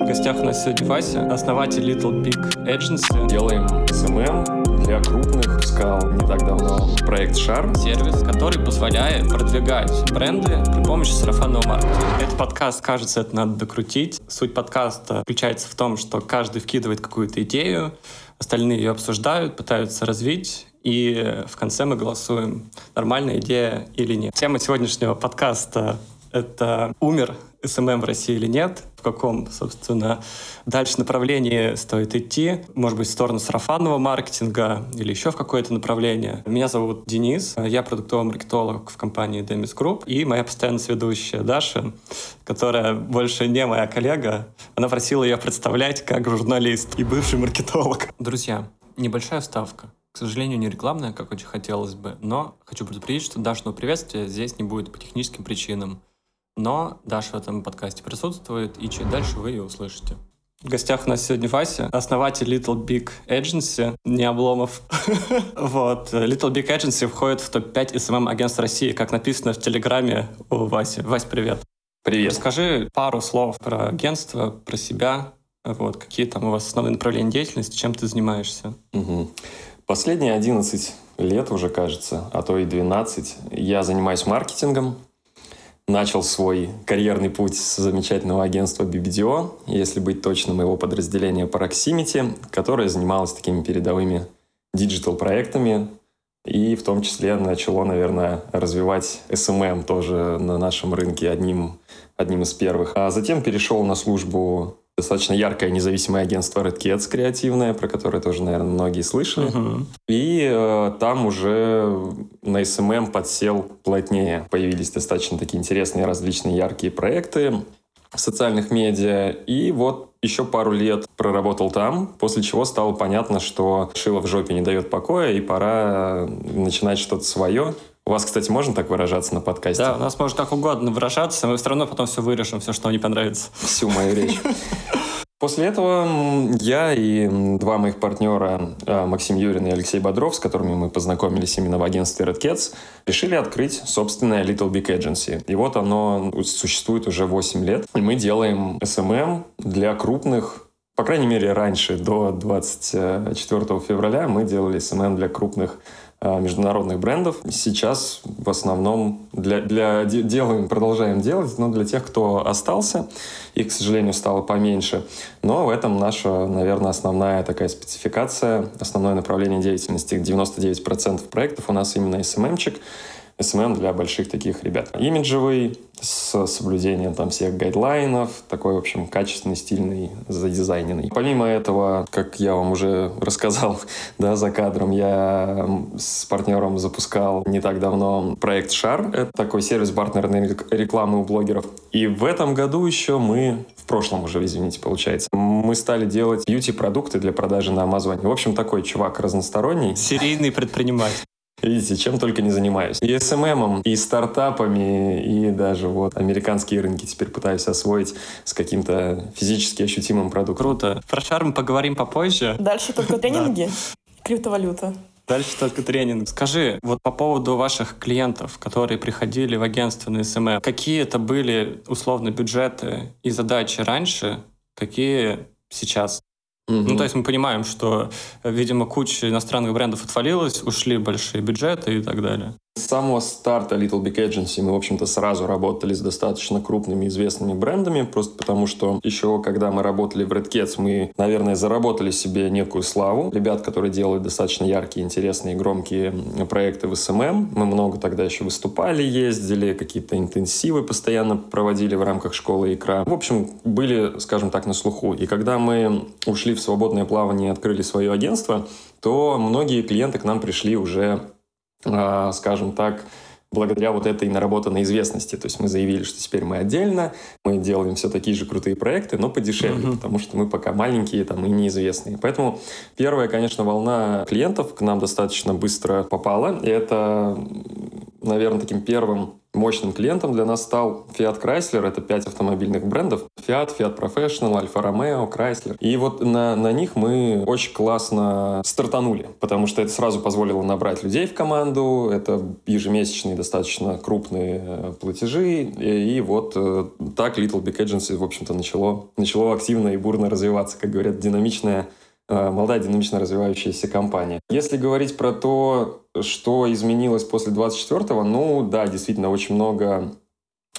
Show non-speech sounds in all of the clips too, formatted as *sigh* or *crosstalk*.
В гостях у нас сегодня Вася, основатель Little Big Agency. Делаем SMM для крупных. Пускал не так давно проект Шар. Сервис, который позволяет продвигать бренды при помощи сарафанного маркетинга. Этот подкаст, кажется, это надо докрутить. Суть подкаста заключается в том, что каждый вкидывает какую-то идею, остальные ее обсуждают, пытаются развить, и в конце мы голосуем, нормальная идея или нет. Тема сегодняшнего подкаста — это «Умер SMM в России или нет?» В каком, собственно, дальше направлении стоит идти? Может быть, в сторону сарафанного маркетинга или еще в какое-то направление? Меня зовут Денис, я продуктовый маркетолог в компании Demis Group, и моя постоянно сведущая Даша, которая больше не моя коллега, она просила ее представлять как журналист и бывший маркетолог. Друзья, небольшая вставка. К сожалению, не рекламная, как очень хотелось бы, но хочу предупредить, что Дашного приветствия здесь не будет по техническим причинам. Но Даша в этом подкасте присутствует, и чуть дальше вы ее услышите. В гостях у нас сегодня Вася, основатель Little Big Agency, не обломов. *laughs* вот. Little Big Agency входит в топ-5 SMM агентств России, как написано в Телеграме у Васи. Вась, привет. Привет. Расскажи пару слов про агентство, про себя, вот, какие там у вас основные направления деятельности, чем ты занимаешься. Угу. Последние 11 лет уже, кажется, а то и 12, я занимаюсь маркетингом. Начал свой карьерный путь с замечательного агентства BBDO, если быть точным, его подразделение Proximity, которое занималось такими передовыми диджитал-проектами, и в том числе начало, наверное, развивать SMM тоже на нашем рынке одним, одним из первых. А затем перешел на службу достаточно яркое независимое агентство Red Cats креативное, про которое тоже, наверное, многие слышали. Мгм. И э, там уже на SMM подсел плотнее. Появились достаточно такие интересные различные яркие проекты в социальных медиа. И вот еще пару лет проработал там, после чего стало понятно, что шило в жопе не дает покоя, и пора начинать что-то свое. У вас, кстати, можно так выражаться на подкасте? Да, у нас может как угодно выражаться, мы все равно потом все вырежем, все, что вам не понравится. всю мою речь. После этого я и два моих партнера, а, Максим Юрин и Алексей Бодров, с которыми мы познакомились именно в агентстве Red Cats, решили открыть собственное Little Big Agency. И вот оно существует уже 8 лет. И мы делаем SMM для крупных по крайней мере, раньше, до 24 февраля, мы делали SMM для крупных международных брендов. Сейчас в основном для, для, де- делаем, продолжаем делать, но для тех, кто остался, их, к сожалению, стало поменьше. Но в этом наша, наверное, основная такая спецификация, основное направление деятельности. 99% проектов у нас именно SMM-чик. SMM для больших таких ребят. Имиджевый, с соблюдением там всех гайдлайнов, такой, в общем, качественный, стильный, задизайненный. Помимо этого, как я вам уже *laughs* рассказал, *laughs* да, за кадром, я с партнером запускал не так давно проект Шар. Это такой сервис бартерной рек- рекламы у блогеров. И в этом году еще мы, в прошлом уже, извините, получается, мы стали делать бьюти-продукты для продажи на Амазоне. В общем, такой чувак разносторонний. Серийный предприниматель. Видите, чем только не занимаюсь. И SMM, и стартапами, и даже вот американские рынки теперь пытаюсь освоить с каким-то физически ощутимым продуктом. Круто. Про шар мы поговорим попозже. Дальше только *laughs* тренинги, криптовалюта. Дальше только тренинг. Скажи, вот по поводу ваших клиентов, которые приходили в агентство на SMM, какие это были условно бюджеты и задачи раньше, какие сейчас? Мгм. Ну, то есть мы понимаем, что, видимо, куча иностранных брендов отвалилась, ушли большие бюджеты и так далее. С самого старта Little Big Agency мы, в общем-то, сразу работали с достаточно крупными известными брендами, просто потому что еще когда мы работали в Red Cats, мы, наверное, заработали себе некую славу. Ребят, которые делают достаточно яркие, интересные, громкие проекты в SMM. Мы много тогда еще выступали, ездили, какие-то интенсивы постоянно проводили в рамках школы Икра. В общем, были, скажем так, на слуху. И когда мы ушли в свободное плавание и открыли свое агентство, то многие клиенты к нам пришли уже скажем так, благодаря вот этой наработанной известности. То есть мы заявили, что теперь мы отдельно, мы делаем все такие же крутые проекты, но подешевле, Мгм. потому что мы пока маленькие там и неизвестные. Поэтому первая, конечно, волна клиентов к нам достаточно быстро попала. И это, наверное, таким первым мощным клиентом для нас стал Fiat Chrysler. Это пять автомобильных брендов. Fiat, Fiat Professional, Alfa Romeo, Chrysler. И вот на, на них мы очень классно стартанули, потому что это сразу позволило набрать людей в команду. Это ежемесячные достаточно крупные э, платежи. И, и вот э, так Little Big Agency, в общем-то, начало, начало активно и бурно развиваться. Как говорят, динамичная молодая, динамично развивающаяся компания. Если говорить про то, что изменилось после 24-го, ну да, действительно, очень много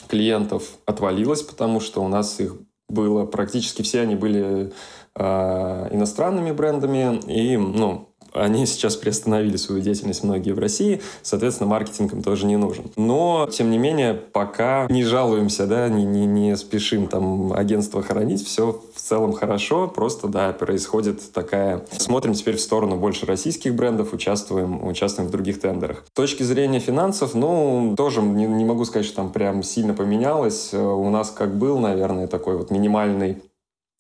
клиентов отвалилось, потому что у нас их было практически все они были э, иностранными брендами, и ну, они сейчас приостановили свою деятельность многие в России, соответственно, маркетинг им тоже не нужен. Но, тем не менее, пока не жалуемся, да, не, не, не спешим там агентство хоронить, все в целом хорошо, просто, да, происходит такая... Смотрим теперь в сторону больше российских брендов, участвуем, участвуем в других тендерах. С точки зрения финансов, ну, тоже не, не могу сказать, что там прям сильно поменялось. У нас как был, наверное, такой вот минимальный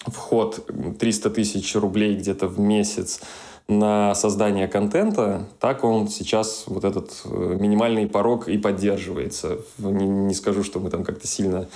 вход 300 тысяч рублей где-то в месяц на создание контента, так он сейчас, вот этот э, минимальный порог и поддерживается. Не, не скажу, что мы там как-то сильно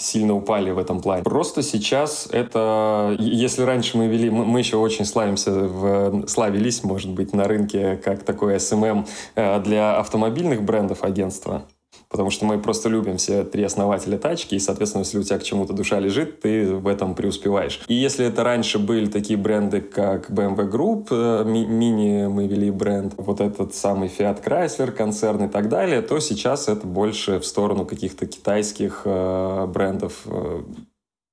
сильно упали в этом плане. Просто сейчас это, если раньше мы вели, мы, мы еще очень славимся, в, славились, может быть, на рынке как такой SMM э, для автомобильных брендов агентства, Потому что мы просто любим все три основателя тачки, и, соответственно, если у тебя к чему-то душа лежит, ты в этом преуспеваешь. И если это раньше были такие бренды, как BMW Group, э, мини мы вели бренд, вот этот самый Fiat Chrysler концерн и так далее, то сейчас это больше в сторону каких-то китайских э, брендов, э,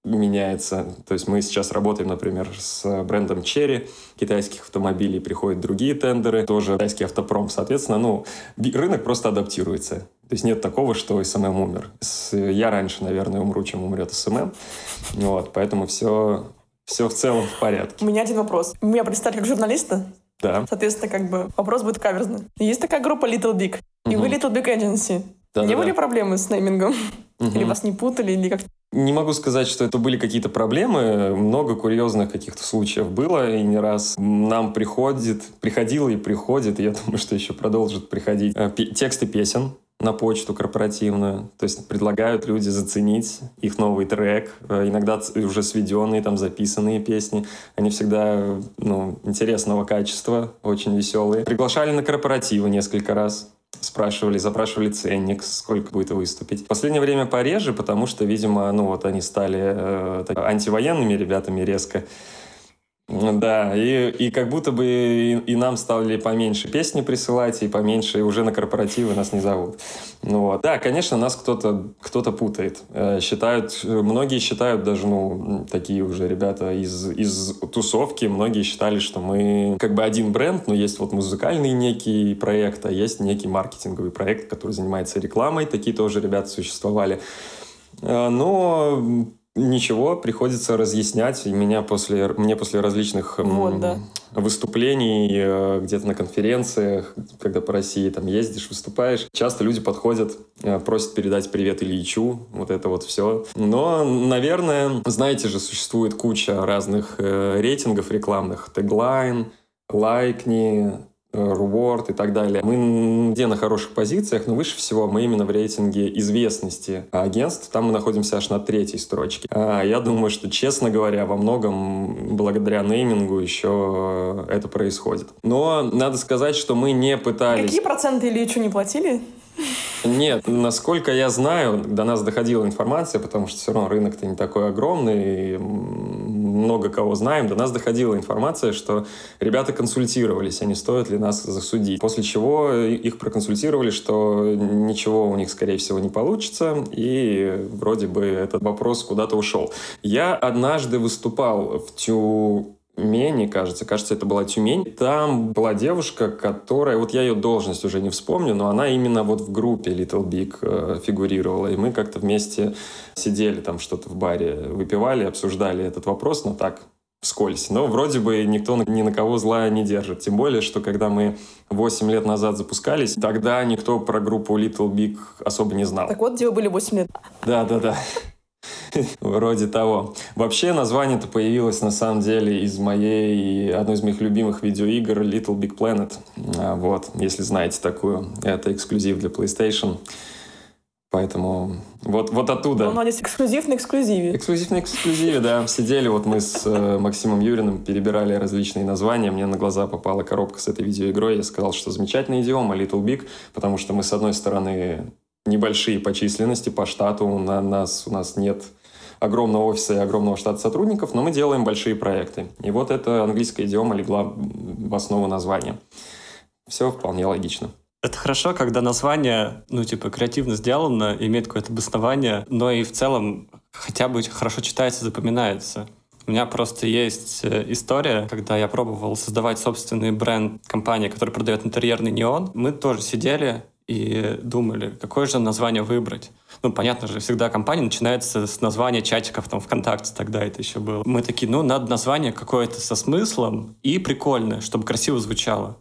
меняется. То есть мы сейчас работаем, например, с брендом Cherry китайских автомобилей, приходят другие тендеры, тоже китайский автопром. Соответственно, ну, рынок просто адаптируется. То есть нет такого, что SMM умер. Я раньше, наверное, умру, чем умрет SMM. Вот, поэтому все, все в целом в порядке. У меня один вопрос. Меня представили как журналиста? Да. Соответственно, как бы вопрос будет каверзный. Есть такая группа Little Big, и вы Little Big Agency. Да, не да, были да. проблемы с неймингом? Угу. Или вас не путали, или как не могу сказать, что это были какие-то проблемы. Много курьезных каких-то случаев было, и не раз нам приходит, приходило и приходит, и я *laughs* думаю, что еще продолжит приходить, э, тексты песен на почту корпоративную. То есть предлагают люди заценить их новый трек, э, иногда уже сведенные, там записанные песни. Они всегда ну, интересного качества, очень веселые. Приглашали на корпоративы несколько раз спрашивали, запрашивали ценник, сколько будет выступить. В последнее время пореже, потому что, видимо, ну вот они стали э, антивоенными ребятами резко. Да, и, и как будто бы и, и нам стали поменьше песни присылать, и поменьше, и уже на корпоративы нас не зовут. Ну, вот. Да, конечно, нас кто-то кто путает. Э, считают, многие считают даже, ну, такие уже ребята из, из тусовки, многие считали, что мы как бы один бренд, но есть вот музыкальный некий проект, а есть некий маркетинговый проект, который занимается рекламой. Такие тоже ребята существовали. Э, но Ничего, приходится разъяснять. Меня после, мне после различных вот, да. выступлений, э, где-то на конференциях, когда по России там ездишь, выступаешь, часто люди подходят, э, просят передать привет Ильичу, вот это вот все. Но, наверное, знаете же, существует куча разных э, рейтингов рекламных. Теглайн, лайкни, reward и так далее. Мы где на хороших позициях, но выше всего мы именно в рейтинге известности агентств. Там мы находимся аж на третьей строчке. А я думаю, что, честно говоря, во многом благодаря неймингу еще это происходит. Но надо сказать, что мы не пытались... Какие проценты или что не платили? Нет, насколько я знаю, до нас доходила информация, потому что все равно рынок-то не такой огромный, много кого знаем, до нас доходила информация, что ребята консультировались, а не стоит ли нас засудить. После чего их проконсультировали, что ничего у них, скорее всего, не получится, и вроде бы этот вопрос куда-то ушел. Я однажды выступал в Тю Тюмени, кажется. Кажется, это была Тюмень. Там была девушка, которая... Вот я ее должность уже не вспомню, но она именно вот в группе Little Big э, фигурировала. И мы как-то вместе сидели там что-то в баре, выпивали, обсуждали этот вопрос, но так, вскользь. Но вроде бы никто ни на кого зла не держит. Тем более, что когда мы 8 лет назад запускались, тогда никто про группу Little Big особо не знал. Так вот, где вы были 8 лет. Да, да, да. Вроде того. Вообще название-то появилось на самом деле из моей, одной из моих любимых видеоигр Little Big Planet. А, вот, если знаете такую. Это эксклюзив для PlayStation. Поэтому вот, вот оттуда. Ну, здесь эксклюзив на эксклюзиве. Эксклюзив на эксклюзиве, да. Сидели, вот мы с э, Максимом Юриным перебирали различные названия. Мне на глаза попала коробка с этой видеоигрой. Я сказал, что замечательный идиома Little Big, потому что мы, с одной стороны, небольшие по численности, по штату. На нас, у нас нет огромного офиса и огромного штата сотрудников, но мы делаем большие проекты. И вот эта английская идиома легла в основу названия. Все вполне логично. Это хорошо, когда название, ну, типа, креативно сделано, имеет какое-то обоснование, но и в целом хотя бы хорошо читается, запоминается. У меня просто есть э, история, когда я пробовал создавать собственный бренд компании, которая продает интерьерный неон. Мы тоже сидели и думали, какое же название выбрать. Ну, понятно же, всегда компания начинается с названия чатиков там ВКонтакте, тогда это еще было. Мы такие, ну, надо название какое-то со смыслом и прикольное, чтобы красиво звучало.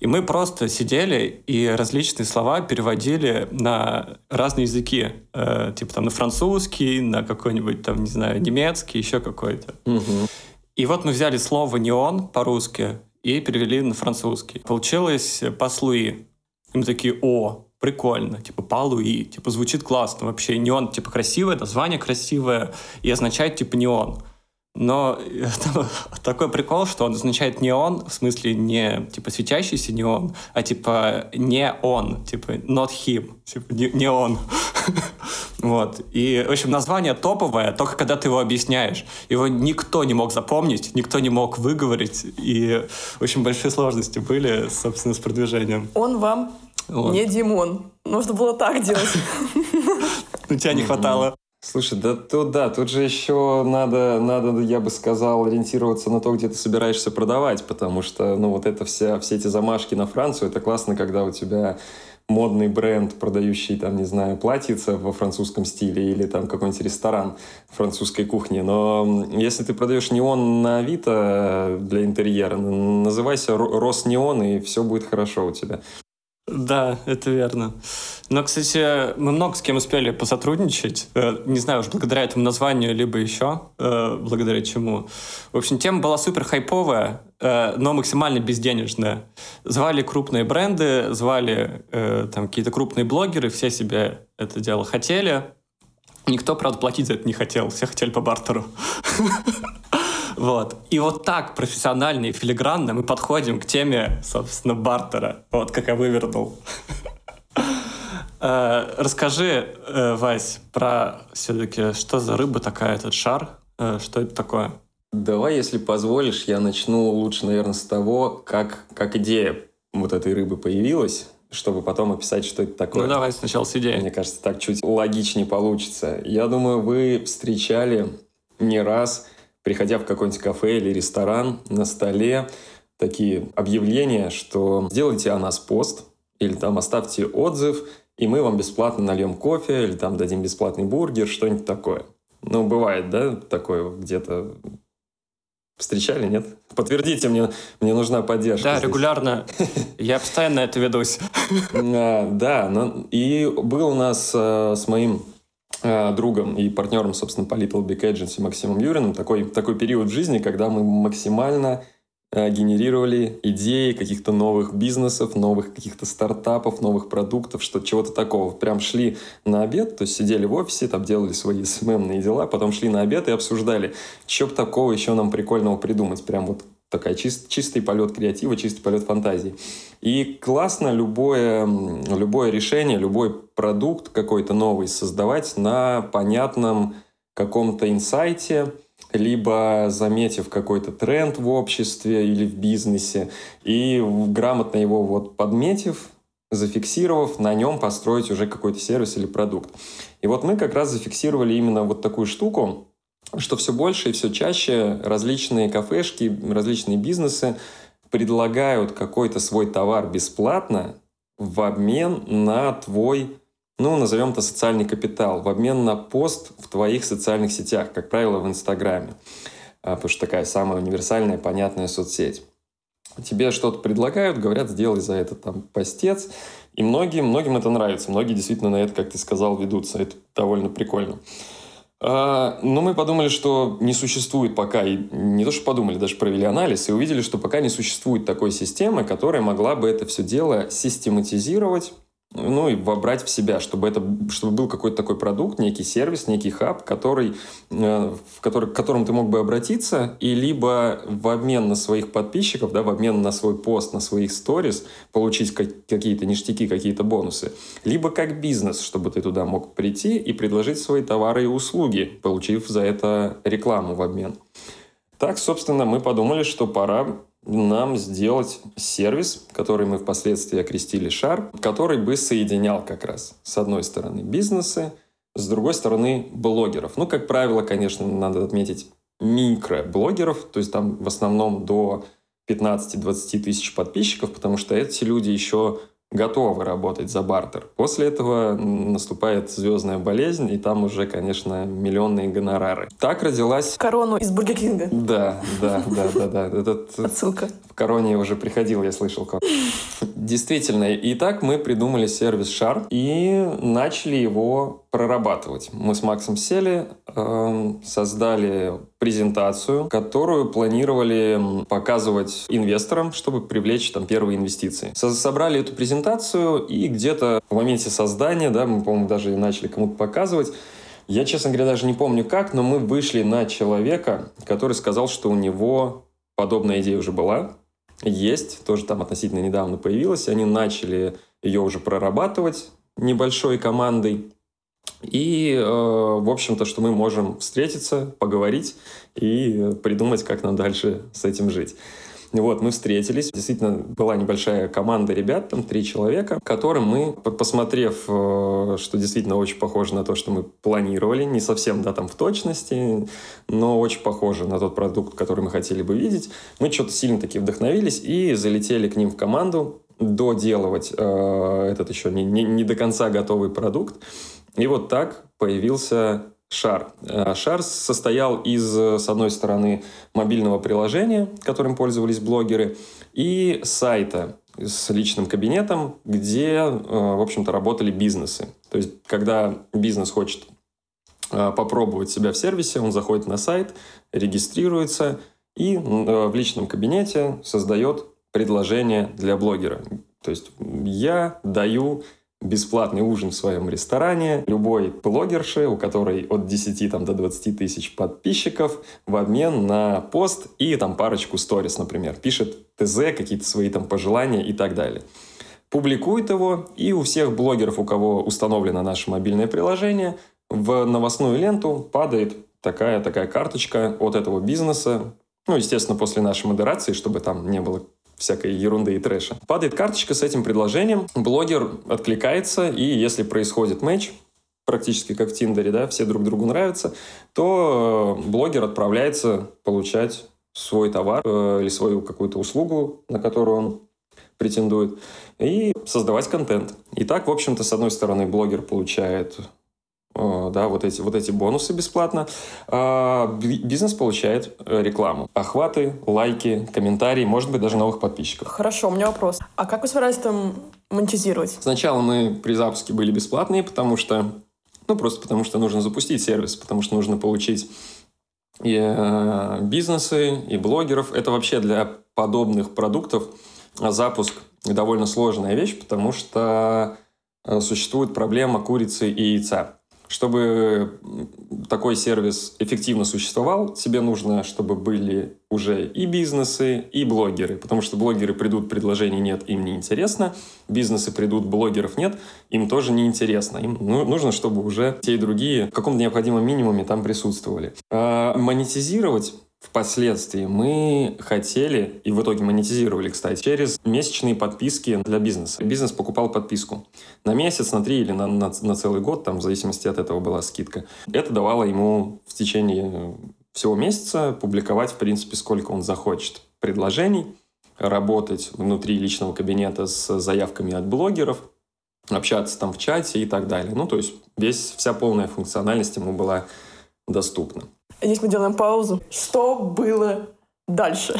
И мы просто сидели и различные слова переводили на разные языки. Э, типа там на французский, на какой-нибудь там, не знаю, немецкий, еще какой-то. Угу. И вот мы взяли слово «неон» по-русски и перевели на французский. Получилось «паслуи». И мы такие «О, прикольно, типа Палуи, типа звучит классно. Вообще, неон, типа красивое, название красивое. И означает типа неон. Но *laughs* такой прикол, что он означает неон, в смысле не типа светящийся неон, а типа не он, типа not him, типа не, не он. *laughs* вот. И, в общем, название топовое, только когда ты его объясняешь. Его никто не мог запомнить, никто не мог выговорить, и, общем, большие сложности были, собственно, с продвижением. Он вам вот. не Димон. Нужно было так делать. *laughs* Ну, тебя не хватало. Слушай, да тут да, тут же еще надо, надо, я бы сказал, ориентироваться на то, где ты собираешься продавать, потому что, ну, вот это вся, все эти замашки на Францию, это классно, когда у тебя модный бренд, продающий, там, не знаю, платьица во французском стиле или там какой-нибудь ресторан французской кухни. Но если ты продаешь неон на Авито для интерьера, называйся Роснеон, и все будет хорошо у тебя. Да, это верно. Но, кстати, мы много с кем успели посотрудничать. Э, не знаю, уж благодаря этому названию, либо еще э, благодаря чему. В общем, тема была супер хайповая, э, но максимально безденежная. Звали крупные бренды, звали там какие-то крупные блогеры, все себе это дело хотели. Никто, правда, платить за это не хотел. Все хотели по бартеру. *laughs* Вот. И вот так профессионально и филигранно мы подходим к теме, собственно, бартера. Вот как я вывернул. Э, расскажи, э, Вась, про все-таки, что за рыба такая этот шар? Э, что это такое? Давай, если позволишь, я начну лучше, наверное, с того, как, как идея вот этой рыбы появилась, чтобы потом описать, что это такое. Ну, давай сначала с идеей. Мне кажется, так чуть логичнее получится. Я думаю, вы встречали не раз приходя в какой-нибудь кафе или ресторан, на столе такие объявления, что сделайте о нас пост, или там оставьте отзыв, и мы вам бесплатно нальем кофе, или там дадим бесплатный бургер, что-нибудь такое. Ну, бывает, да, такое где-то Встречали, нет? Подтвердите мне, мне нужна поддержка. Да, здесь. регулярно. *laughs* Я постоянно это ведусь. А, да, и был у нас э, с моим другом и партнером, собственно, по Little Big Agency Максимом Юриным такой, такой период в жизни, когда мы максимально э, генерировали идеи каких-то новых бизнесов, новых каких-то стартапов, новых продуктов, что чего-то такого. Прям шли на обед, то есть сидели в офисе, там делали свои СММные дела, потом шли на обед и обсуждали, что бы такого еще нам прикольного придумать. Прям вот такая чист, чистый полет креатива, чистый полет фантазии. И классно любое, любое решение, любой продукт какой-то новый создавать на понятном каком-то инсайте, либо заметив какой-то тренд в обществе или в бизнесе, и грамотно его вот подметив, зафиксировав, на нем построить уже какой-то сервис или продукт. И вот мы как раз зафиксировали именно вот такую штуку, что все больше и все чаще различные кафешки, различные бизнесы предлагают какой-то свой товар бесплатно в обмен на твой, ну, назовем это социальный капитал, в обмен на пост в твоих социальных сетях, как правило, в Инстаграме, а, потому что такая самая универсальная, понятная соцсеть. Тебе что-то предлагают, говорят, сделай за это там постец, и многим, многим это нравится, многие действительно на это, как ты сказал, ведутся, это довольно прикольно. А, но мы подумали, что не существует пока, и не то что подумали, даже провели анализ и увидели, что пока не существует такой системы, которая могла бы это все дело систематизировать, ну и вобрать в себя, чтобы это, чтобы был какой-то такой продукт, некий сервис, некий хаб, который, э, в который, к которому ты мог бы обратиться, и либо в обмен на своих подписчиков, да, в обмен на свой пост, на своих сторис, получить как, какие-то ништяки, какие-то бонусы, либо как бизнес, чтобы ты туда мог прийти и предложить свои товары и услуги, получив за это рекламу в обмен. Так, собственно, мы подумали, что пора нам сделать сервис, который мы впоследствии окрестили шар, который бы соединял как раз с одной стороны бизнесы, с другой стороны блогеров. Ну, как правило, конечно, надо отметить микроблогеров, то есть там в основном до 15-20 тысяч подписчиков, потому что эти люди еще готовы работать за бартер. После этого наступает звездная болезнь, и там уже, конечно, миллионные гонорары. Так родилась... Корону из Бургер Кинга. Да, да, да, да, да. Этот... Отсылка. Короне уже приходил, я слышал. Действительно. И так мы придумали сервис Шар и начали его прорабатывать. Мы с Максом сели, э, создали презентацию, которую планировали показывать инвесторам, чтобы привлечь там первые инвестиции. Со собрали эту презентацию и где-то в моменте создания, да, мы, по-моему, даже начали кому-то показывать, я, честно говоря, даже не помню как, но мы вышли на человека, который сказал, что у него подобная идея уже была, есть, тоже там относительно недавно появилась, они начали ее уже прорабатывать небольшой командой, и, э, в общем-то, что мы можем встретиться, поговорить и придумать, как нам дальше с этим жить. Вот, мы встретились. Действительно, была небольшая команда ребят, там три человека, которым мы, посмотрев, э, что действительно очень похоже на то, что мы планировали, не совсем, да, там в точности, но очень похоже на тот продукт, который мы хотели бы видеть, мы что-то сильно таки вдохновились и залетели к ним в команду доделывать э, этот еще не, не, не до конца готовый продукт. И вот так появился шар. Э, шар состоял из, с одной стороны, мобильного приложения, которым пользовались блогеры, и сайта с личным кабинетом, где, э, в общем-то, работали бизнесы. То есть, когда бизнес хочет э, попробовать себя в сервисе, он заходит на сайт, регистрируется и в личном кабинете создает предложение для блогера. То есть я даю бесплатный ужин в своем ресторане любой блогерши, у которой от 10 там, до 20 тысяч подписчиков, в обмен на пост и там парочку сторис, например. Пишет ТЗ, какие-то свои там пожелания и так далее. Публикует его, и у всех блогеров, у кого установлено наше мобильное приложение, в новостную ленту падает такая, такая карточка от этого бизнеса, ну, естественно, после нашей модерации, чтобы там не было всякой ерунды и трэша. Падает карточка с этим предложением, блогер откликается, и если происходит матч, практически как в Тиндере, да, все друг другу нравятся, то э, блогер отправляется получать свой товар э, или свою какую-то услугу, на которую он претендует, и создавать контент. И так, в общем-то, с одной стороны, блогер получает да, вот эти, вот эти бонусы бесплатно, а бизнес получает э, рекламу. Охваты, лайки, комментарии, может быть, даже новых подписчиков. Хорошо, у меня вопрос. А как вы собираетесь там монетизировать? Сначала мы при запуске были бесплатные, потому что, ну, просто потому что нужно запустить сервис, потому что нужно получить и э, бизнесы, и блогеров. Это вообще для подобных продуктов запуск довольно сложная вещь, потому что существует проблема курицы и яйца. Чтобы такой сервис эффективно существовал, тебе нужно, чтобы были уже и бизнесы, и блогеры. Потому что блогеры придут, предложений нет, им не интересно. Бизнесы придут, блогеров нет, им тоже не интересно. Им ну, нужно, чтобы уже те и другие в каком-то необходимом минимуме там присутствовали. А монетизировать Впоследствии мы хотели, и в итоге монетизировали, кстати, через месячные подписки для бизнеса. Бизнес покупал подписку на месяц, на три или на, на, на целый год, там в зависимости от этого была скидка. Это давало ему в течение всего месяца публиковать, в принципе, сколько он захочет предложений, работать внутри личного кабинета с заявками от блогеров, общаться там в чате и так далее. Ну, то есть весь, вся полная функциональность ему была доступна. Здесь мы делаем паузу. Что было дальше?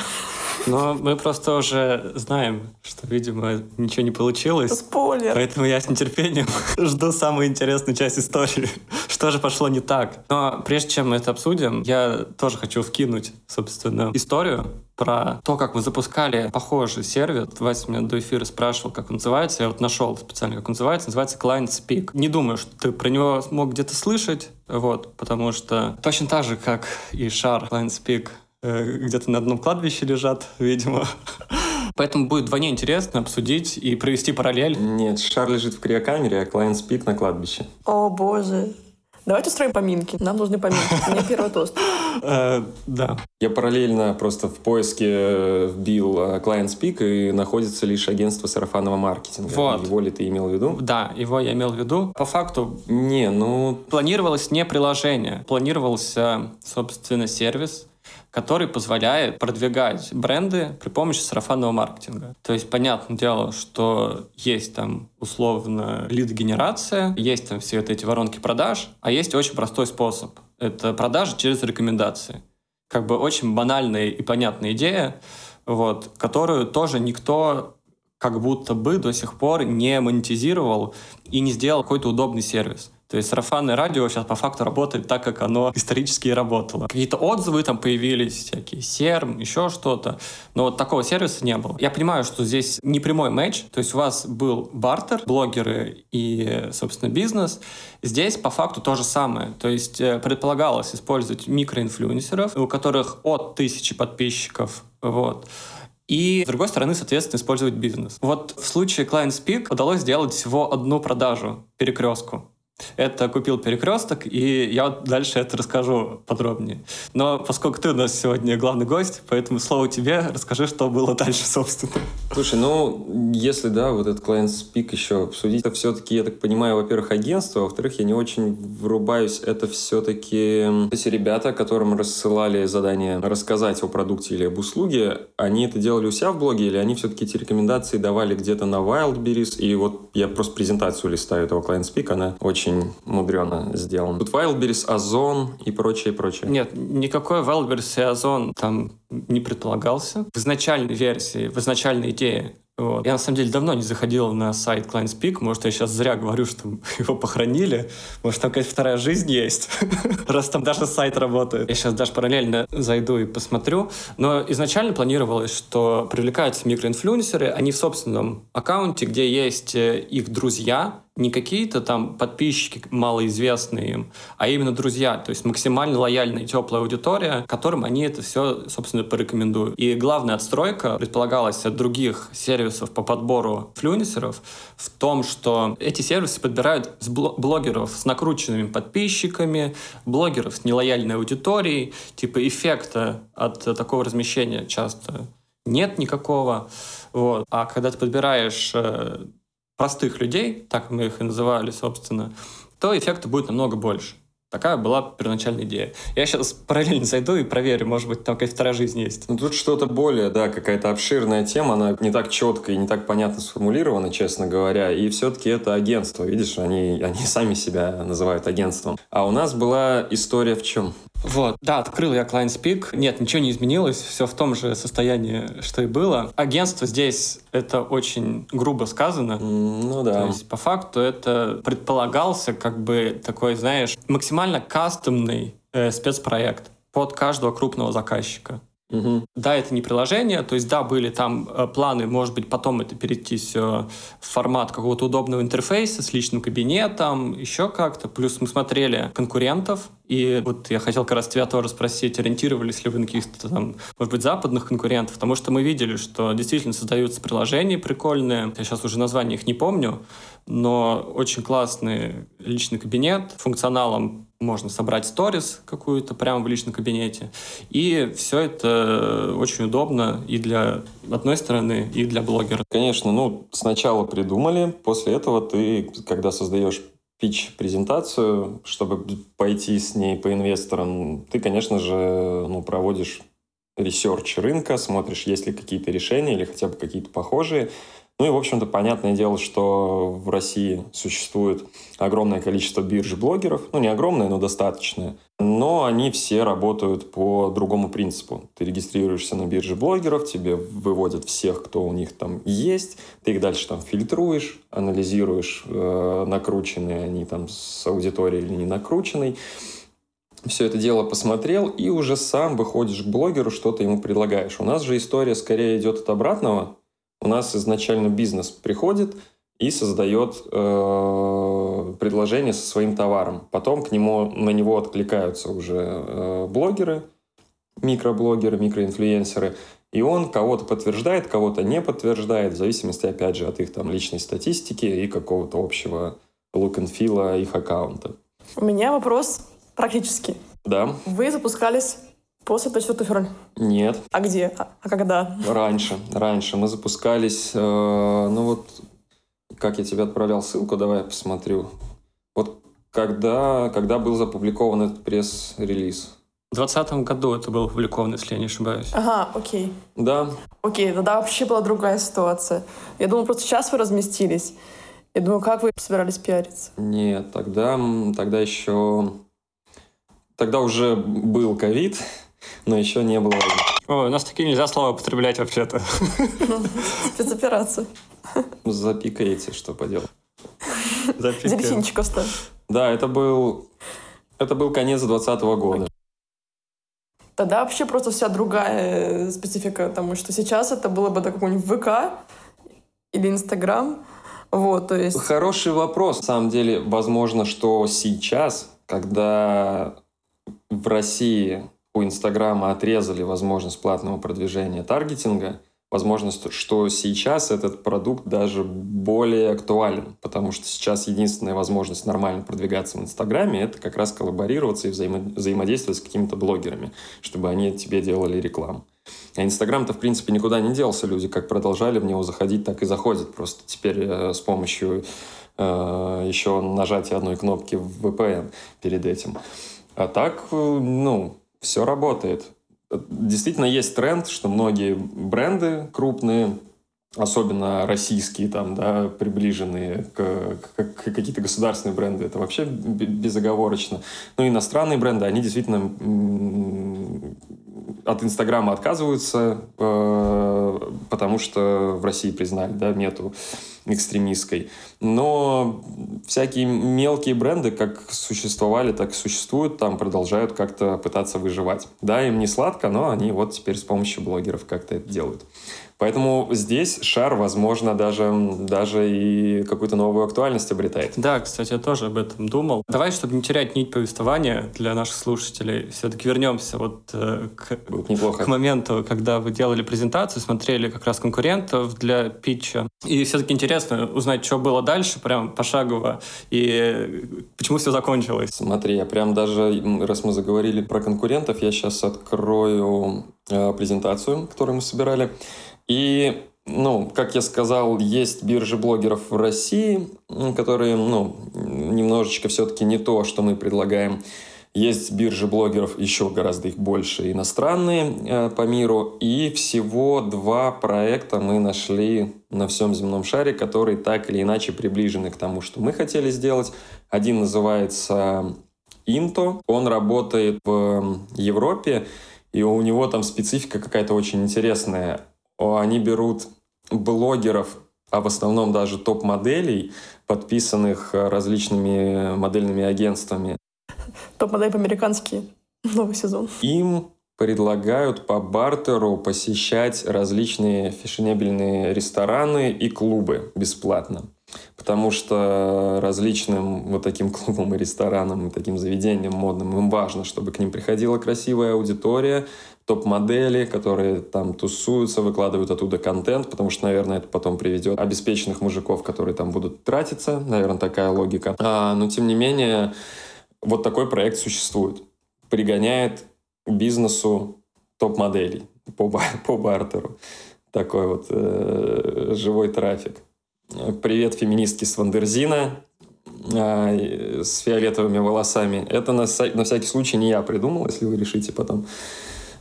Но мы просто уже знаем, что, видимо, ничего не получилось. Спойлер. Поэтому я с нетерпением *laughs* жду самую интересную часть истории. *laughs* что же пошло не так. Но прежде чем мы это обсудим, я тоже хочу вкинуть, собственно, историю про то, как мы запускали похожий сервис. Вася меня до эфира спрашивал, как он называется. Я вот нашел специально, как он называется. Называется Client Speak. Не думаю, что ты про него мог где-то слышать, вот, потому что точно так же, как и шар Client Speak, где-то на одном кладбище лежат, *laughs* видимо. Поэтому будет вдвойне интересно обсудить и провести параллель. Нет, шар лежит в криокамере, а Client Speak на кладбище. О, боже. Давайте устроим поминки. Нам нужны поминки. У меня первый тост. *laughs* Э, да. Я параллельно просто в поиске вбил э, Client Speak и находится лишь агентство сарафанного маркетинга. Вот. Его ли ты имел в виду? Да, его я имел в виду. По факту... Не, ну... Планировалось не приложение. Планировался, собственно, сервис, который позволяет продвигать бренды при помощи сарафанного маркетинга. То есть, понятное дело, что есть там условно лид-генерация, есть там все вот эти воронки продаж, а есть очень простой способ. Это продажи через рекомендации. Как бы очень банальная и понятная идея, вот, которую тоже никто как будто бы до сих пор не монетизировал и не сделал какой-то удобный сервис. То есть сарафанное радио сейчас по факту работает так, как оно исторически и работало. Какие-то отзывы там появились, всякие серм, еще что-то. Но вот такого сервиса не было. Я понимаю, что здесь не прямой матч. То есть у вас был бартер, блогеры и, собственно, бизнес. Здесь по факту то же самое. То есть э, предполагалось использовать микроинфлюенсеров, у которых от тысячи подписчиков вот, и, с другой стороны, соответственно, использовать бизнес. Вот в случае Client Speak удалось сделать всего одну продажу перекрестку. Это купил перекресток, и я дальше это расскажу подробнее. Но поскольку ты у нас сегодня главный гость, поэтому слово тебе, расскажи, что было дальше, собственно. Слушай, ну, если, да, вот этот client speak еще обсудить, это все-таки, я так понимаю, во-первых, агентство, во-вторых, я не очень врубаюсь, это все-таки эти ребята, которым рассылали задание рассказать о продукте или об услуге, они это делали у себя в блоге, или они все-таки эти рекомендации давали где-то на Wildberries, и вот я просто презентацию листаю этого client speak, она очень очень мудрено сделан. Тут Wildberries, Озон и прочее, прочее. Нет, никакой Wildberries и Озон там не предполагался. В изначальной версии, в изначальной идее вот. Я, на самом деле, давно не заходил на сайт ClientSpeak. Может, я сейчас зря говорю, что *laughs* его похоронили. Может, там какая-то вторая жизнь есть, *laughs* раз там даже сайт работает. Я сейчас даже параллельно зайду и посмотрю. Но изначально планировалось, что привлекаются микроинфлюенсеры, они в собственном аккаунте, где есть э, их друзья, не какие-то там подписчики малоизвестные им, а именно друзья, то есть максимально лояльная теплая аудитория, которым они это все, собственно, порекомендуют. И главная отстройка предполагалась от других сервисов по подбору флюнисеров в том, что эти сервисы подбирают с блогеров с накрученными подписчиками, блогеров с нелояльной аудиторией, типа эффекта от такого размещения часто нет никакого. Вот. А когда ты подбираешь э, простых людей, так мы их и называли, собственно, то эффекта будет намного больше. Такая была первоначальная идея. Я сейчас параллельно зайду и проверю, может быть, там какая-то вторая жизнь есть. Ну, тут что-то более, да, какая-то обширная тема, она не так четко и не так понятно сформулирована, честно говоря, и все-таки это агентство, видишь, они, они сами себя называют агентством. А у нас была история в чем? Вот, да, открыл я Client Speak. Нет, ничего не изменилось, все в том же состоянии, что и было. Агентство здесь, это очень грубо сказано. Ну да. То есть, по факту, это предполагался как бы такой, знаешь, максимально кастомный э, спецпроект под каждого крупного заказчика. Угу. Да, это не приложение, то есть да, были там э, планы, может быть, потом это перейти все в формат какого-то удобного интерфейса с личным кабинетом, еще как-то. Плюс мы смотрели конкурентов, и вот я хотел как раз тебя тоже спросить, ориентировались ли вы на каких-то там, может быть, западных конкурентов, потому что мы видели, что действительно создаются приложения прикольные, я сейчас уже название их не помню, но очень классный личный кабинет, функционалом можно собрать stories какую-то прямо в личном кабинете. И все это очень удобно и для одной стороны, и для блогера. Конечно, ну, сначала придумали, после этого ты, когда создаешь pitch-презентацию, чтобы пойти с ней по инвесторам, ты, конечно же, ну, проводишь research рынка, смотришь, есть ли какие-то решения или хотя бы какие-то похожие, Ну и, в общем-то, понятное дело, что в России существует огромное количество бирж блогеров. Ну, не огромное, но достаточное. Но они все работают по другому принципу. Ты регистрируешься на бирже блогеров, тебе выводят всех, кто у них там есть. Ты их дальше там фильтруешь, анализируешь, э, накрученные они там с аудиторией или не накрученной все это дело посмотрел и уже сам выходишь к блогеру, что-то ему предлагаешь. У нас же история скорее идет от обратного у нас изначально бизнес приходит и создает э, предложение со своим товаром. Потом к нему, на него откликаются уже э, блогеры, микроблогеры, микроинфлюенсеры, и он кого-то подтверждает, кого-то не подтверждает, в зависимости, опять же, от их там личной статистики и какого-то общего look and feel их аккаунта. У меня вопрос практически. Да. Вы запускались После 24 февраля? Нет. А где? А, а когда? Раньше. Раньше. Мы запускались, э, ну вот, как я тебе отправлял ссылку, давай я посмотрю. Вот когда, когда был запубликован этот пресс-релиз? В 2020 году это был опубликован, если я не ошибаюсь. Ага, окей. Да. Окей, тогда вообще была другая ситуация. Я думал, просто сейчас вы разместились. Я думаю, как вы собирались пиариться? Нет, тогда, тогда еще... Тогда уже был ковид, но еще не было Ой, у нас такие нельзя слова употреблять вообще-то. Спецоперация. Запикаете, что поделать. Дельфинчиков ставь. Да, это был, это был конец 2020 года. Тогда вообще просто вся другая э, специфика, потому что сейчас это было бы какой-нибудь ВК или Инстаграм. Вот, то есть... Хороший вопрос. На самом деле, возможно, что сейчас, когда в России у Инстаграма отрезали возможность платного продвижения таргетинга, возможно, что сейчас этот продукт даже более актуален, потому что сейчас единственная возможность нормально продвигаться в Инстаграме — это как раз коллаборироваться и взаимо взаимодействовать с какими-то блогерами, чтобы они тебе делали рекламу. А Инстаграм-то, в принципе, никуда не делся. Люди как продолжали в него заходить, так и заходят. Просто теперь э, с помощью э, еще нажатия одной кнопки в VPN перед этим. А так, э, ну, все работает. Действительно есть тренд, что многие бренды крупные, особенно российские, там, да, приближенные к, к, к какие-то государственные бренды, это вообще безоговорочно. Но ну, иностранные бренды, они действительно от Инстаграма отказываются, э, потому что в России признали, да, мету экстремистской. Но всякие мелкие бренды как существовали, так и существуют, там продолжают как-то пытаться выживать. Да, им не сладко, но они вот теперь с помощью блогеров как-то это делают. Поэтому здесь шар, возможно, даже, даже и какую-то новую актуальность обретает. Да, кстати, я тоже об этом думал. Давай, чтобы не терять нить повествования для наших слушателей, все-таки вернемся вот э, к, к моменту, когда вы делали презентацию, смотрели как раз конкурентов для питча. И все-таки интересно узнать, что было дальше, прям пошагово, и почему все закончилось. Смотри, я прям даже, раз мы заговорили про конкурентов, я сейчас открою э, презентацию, которую мы собирали. И, ну, как я сказал, есть биржи блогеров в России, которые, ну, немножечко все-таки не то, что мы предлагаем. Есть биржи блогеров, еще гораздо их больше, иностранные э, по миру. И всего два проекта мы нашли на всем земном шаре, которые так или иначе приближены к тому, что мы хотели сделать. Один называется Инто. Он работает в Европе, и у него там специфика какая-то очень интересная они берут блогеров, а в основном даже топ-моделей, подписанных э, различными модельными агентствами. Топ-модель по-американски. Новый сезон. Им предлагают по бартеру посещать различные фешенебельные рестораны и клубы бесплатно. Потому что различным вот таким *laughs* клубам и ресторанам, и таким заведениям модным им важно, чтобы к ним приходила красивая аудитория, топ-модели, которые там тусуются, выкладывают оттуда контент, потому что, наверное, это потом приведет обеспеченных мужиков, которые там будут тратиться. Наверное, такая логика. А, но, тем не менее, вот такой проект существует. Пригоняет бизнесу топ-моделей по, *laughs* по бартеру. Такой вот э, живой трафик. Привет, феминистки с Вандерзина э, с фиолетовыми волосами. Это на, на всякий случай не я придумал, если вы решите потом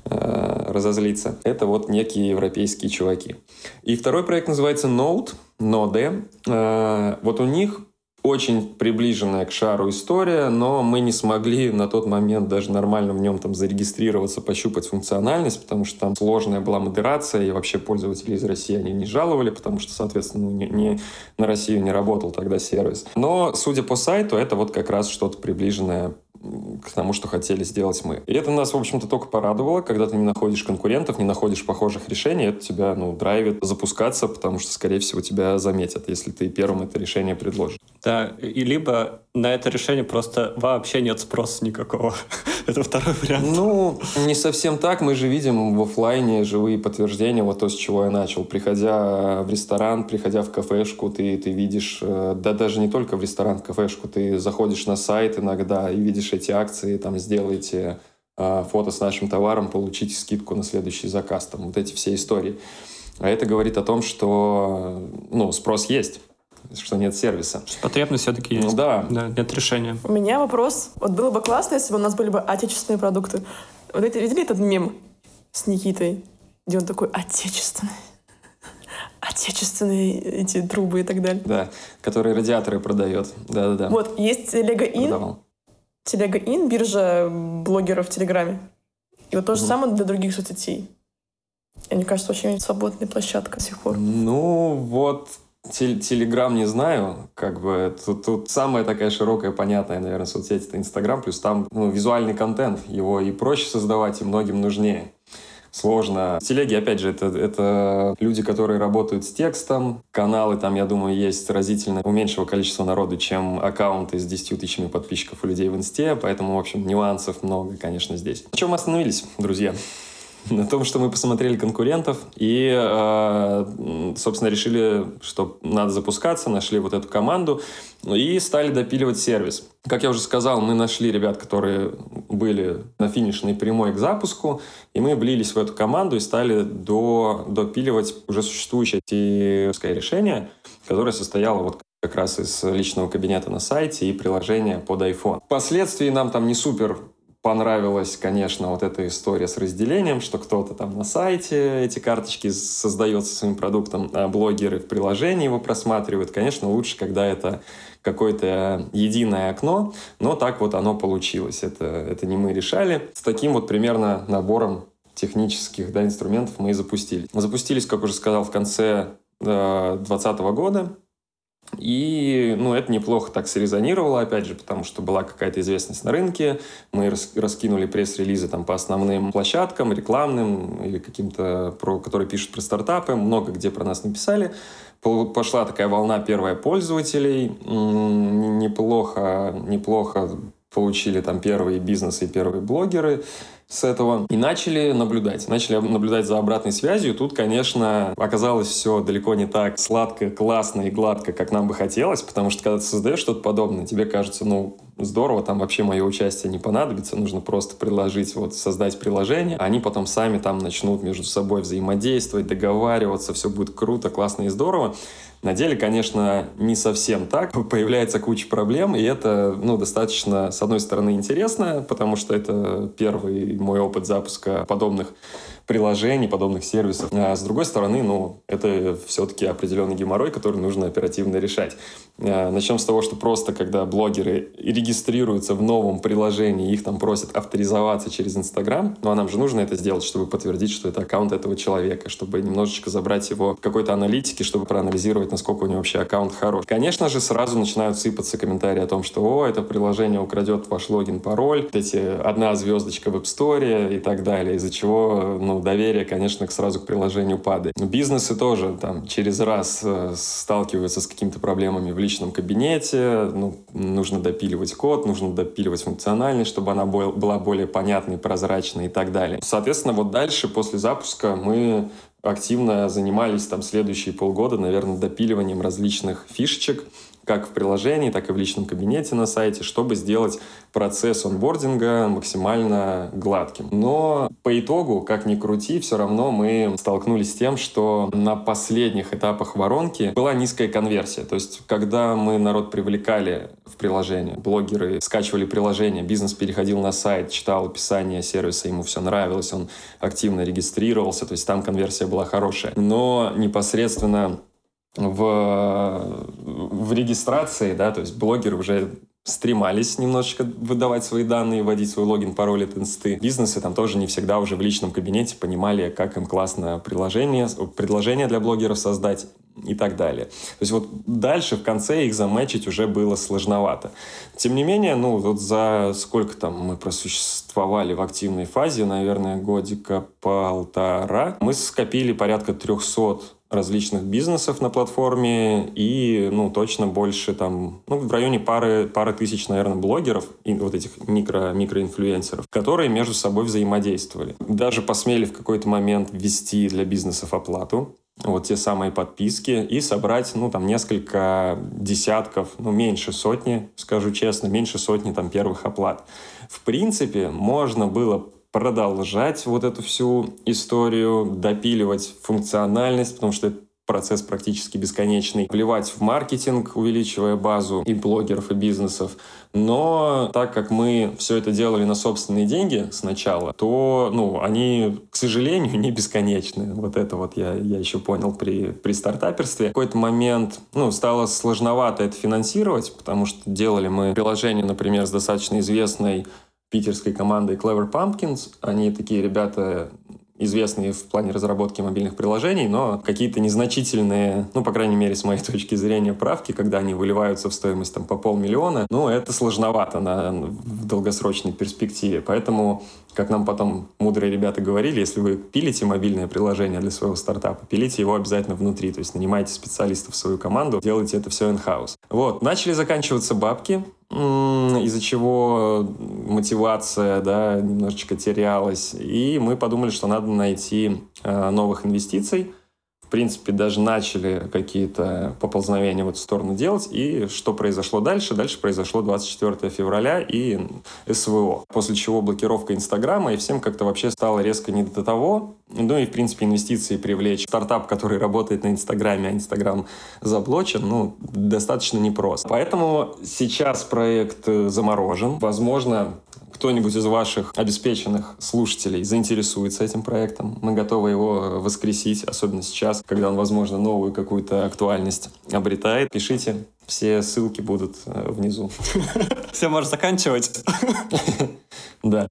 разозлиться. Это вот некие европейские чуваки. И второй проект называется Node, Node. Э, вот у них очень приближенная к шару история, но мы не смогли на тот момент даже нормально в нем там зарегистрироваться, пощупать функциональность, потому что там сложная была модерация, и вообще пользователи из России они не жаловали, потому что, соответственно, не, не, на Россию не работал тогда сервис. Но, судя по сайту, это вот как раз что-то приближенное к тому, что хотели сделать мы. И это нас, в общем-то, только порадовало, когда ты не находишь конкурентов, не находишь похожих решений, это тебя, ну, драйвит запускаться, потому что, скорее всего, тебя заметят, если ты первым это решение предложишь. Да, и либо на это решение просто вообще нет спроса никакого. *laughs* *laughs* это второй вариант. Ну, не совсем так. Мы же видим в офлайне живые подтверждения, вот то, с чего я начал. Приходя в ресторан, приходя в кафешку, ты, ты видишь, э, да даже не только в ресторан, в кафешку, ты заходишь на сайт иногда и видишь эти акции, там, сделайте э, фото с нашим товаром, получите скидку на следующий заказ, там, вот эти все истории. А это говорит о том, что, ну, спрос есть что нет сервиса. Потребность все-таки есть. Ну, да. да. Нет решения. У меня вопрос. Вот было бы классно, если бы у нас были бы отечественные продукты. Вот это, видели этот мем с Никитой, где он такой отечественный? *laughs* Отечественные эти трубы и так далее. Да, которые радиаторы продает. Да-да-да. Вот, есть Телега Ин. Телега Ин, биржа блогеров в Телеграме. И вот то же угу. самое для других соцсетей. И мне кажется, очень свободная площадка до сих пор. Ну, вот Телеграм не знаю, как бы тут, тут самая такая широкая, понятная, наверное, соцсеть это Инстаграм, плюс там ну, визуальный контент, его и проще создавать, и многим нужнее. Сложно. Телеги, опять же, это, это люди, которые работают с текстом. Каналы там, я думаю, есть разительно у меньшего количества народу, чем аккаунты с 10 тысячами подписчиков у людей в Инсте. Поэтому, в общем, нюансов много, конечно, здесь. На чем мы остановились, друзья? На том, что мы посмотрели конкурентов и, э, собственно, решили, что надо запускаться, нашли вот эту команду и стали допиливать сервис. Как я уже сказал, мы нашли ребят, которые были на финишной прямой к запуску, и мы влились в эту команду и стали до, допиливать уже существующее решение, которое состояло вот как раз из личного кабинета на сайте и приложения под iPhone. Впоследствии нам там не супер понравилась, конечно, вот эта история с разделением, что кто-то там на сайте эти карточки создает со своим продуктом, а блогеры в приложении его просматривают. Конечно, лучше, когда это какое-то единое окно, но так вот оно получилось. Это, это не мы решали. С таким вот примерно набором технических да, инструментов мы и запустились. Запустились, как уже сказал, в конце 2020 э, года. И, ну, это неплохо так срезонировало, опять же, потому что была какая-то известность на рынке. Мы раскинули пресс-релизы там по основным площадкам, рекламным или каким-то, про, которые пишут про стартапы. Много где про нас написали. Пошла такая волна первая пользователей. Неплохо, неплохо получили там первые бизнесы и первые блогеры с этого и начали наблюдать. Начали наблюдать за обратной связью. Тут, конечно, оказалось все далеко не так сладко, классно и гладко, как нам бы хотелось, потому что когда ты создаешь что-то подобное, тебе кажется, ну, здорово, там вообще мое участие не понадобится, нужно просто предложить, вот, создать приложение, они потом сами там начнут между собой взаимодействовать, договариваться, все будет круто, классно и здорово. На деле, конечно, не совсем так. *laughs* Появляется куча проблем, и это, ну, достаточно, с одной стороны, интересно, потому что это первый мой опыт запуска подобных приложений, подобных сервисов. А с другой стороны, ну, это все-таки определенный геморрой, который нужно оперативно решать. А, начнем с того, что просто когда блогеры регистрируются в новом приложении, их там просят авторизоваться через Инстаграм, ну а нам же нужно это сделать, чтобы подтвердить, что это аккаунт этого человека, чтобы немножечко забрать его какой-то аналитике, чтобы проанализировать, насколько у него вообще аккаунт хорош. Конечно же, сразу начинают сыпаться комментарии о том, что «О, это приложение украдет ваш логин, пароль», эти одна звездочка в App Store и так далее, из-за чего, ну, доверие, конечно, сразу к приложению падает. Бизнесы тоже там через раз э, сталкиваются с какими-то проблемами в личном кабинете, ну, нужно допиливать код, нужно допиливать функциональность, чтобы она была более понятной, прозрачной и так далее. Соответственно, вот дальше, после запуска, мы активно занимались там следующие полгода, наверное, допиливанием различных фишечек, как в приложении, так и в личном кабинете на сайте, чтобы сделать процесс онбординга максимально гладким. Но по итогу, как ни крути, все равно мы столкнулись с тем, что на последних этапах воронки была низкая конверсия. То есть, когда мы народ привлекали в приложение, блогеры скачивали приложение, бизнес переходил на сайт, читал описание сервиса, ему все нравилось, он активно регистрировался, то есть там конверсия была хорошая. Но непосредственно в, в регистрации, да, то есть блогеры уже стремались немножечко выдавать свои данные, вводить свой логин, пароль от инсты. Бизнесы там тоже не всегда уже в личном кабинете понимали, как им классно приложение, предложение для блогеров создать и так далее. То есть вот дальше в конце их замечить уже было сложновато. Тем не менее, ну вот за сколько там мы просуществовали в активной фазе, наверное, годика полтора, мы скопили порядка 300 различных бизнесов на платформе и, ну, точно больше там, ну, в районе пары, пары тысяч, наверное, блогеров, и вот этих микро, микроинфлюенсеров, которые между собой взаимодействовали. Даже посмели в какой-то момент ввести для бизнесов оплату, вот те самые подписки и собрать, ну, там, несколько десятков, ну, меньше сотни, скажу честно, меньше сотни там первых оплат. В принципе, можно было продолжать вот эту всю историю, допиливать функциональность, потому что это процесс практически бесконечный, вливать в маркетинг, увеличивая базу и блогеров, и бизнесов. Но так как мы все это делали на собственные деньги сначала, то ну, они, к сожалению, *laughs* не бесконечны. Вот это вот я, я еще понял при, при стартаперстве. В какой-то момент ну, стало сложновато это финансировать, потому что делали мы приложение, например, с достаточно известной питерской командой Clever Pumpkins. Они такие ребята известные в плане разработки мобильных приложений, но какие-то незначительные, ну, по крайней мере, с моей *laughs* точки зрения, правки, когда они выливаются в стоимость там по полмиллиона, ну, это сложновато на, в долгосрочной перспективе. Поэтому, как нам потом мудрые ребята говорили, если вы пилите мобильное приложение для своего стартапа, пилите его обязательно внутри, то есть нанимайте специалистов в свою команду, делайте это все in-house. Вот, начали заканчиваться бабки, из-за чего мотивация да, немножечко терялась. И мы подумали, что надо найти э, новых инвестиций – принципе, даже начали какие-то поползновения в эту сторону делать. И что произошло дальше? Дальше произошло 24 февраля и СВО. После чего блокировка Инстаграма, и всем как-то вообще стало резко не до того. Ну и, в принципе, инвестиции привлечь. Стартап, который работает на Инстаграме, а Инстаграм заблочен, ну, достаточно непросто. Поэтому сейчас проект заморожен. Возможно, кто-нибудь из ваших обеспеченных слушателей заинтересуется этим проектом, мы готовы его воскресить, особенно сейчас, когда он, возможно, новую какую-то актуальность обретает. Пишите, все ссылки будут э, внизу. *laughs* Все, можешь заканчивать. *laughs* Да.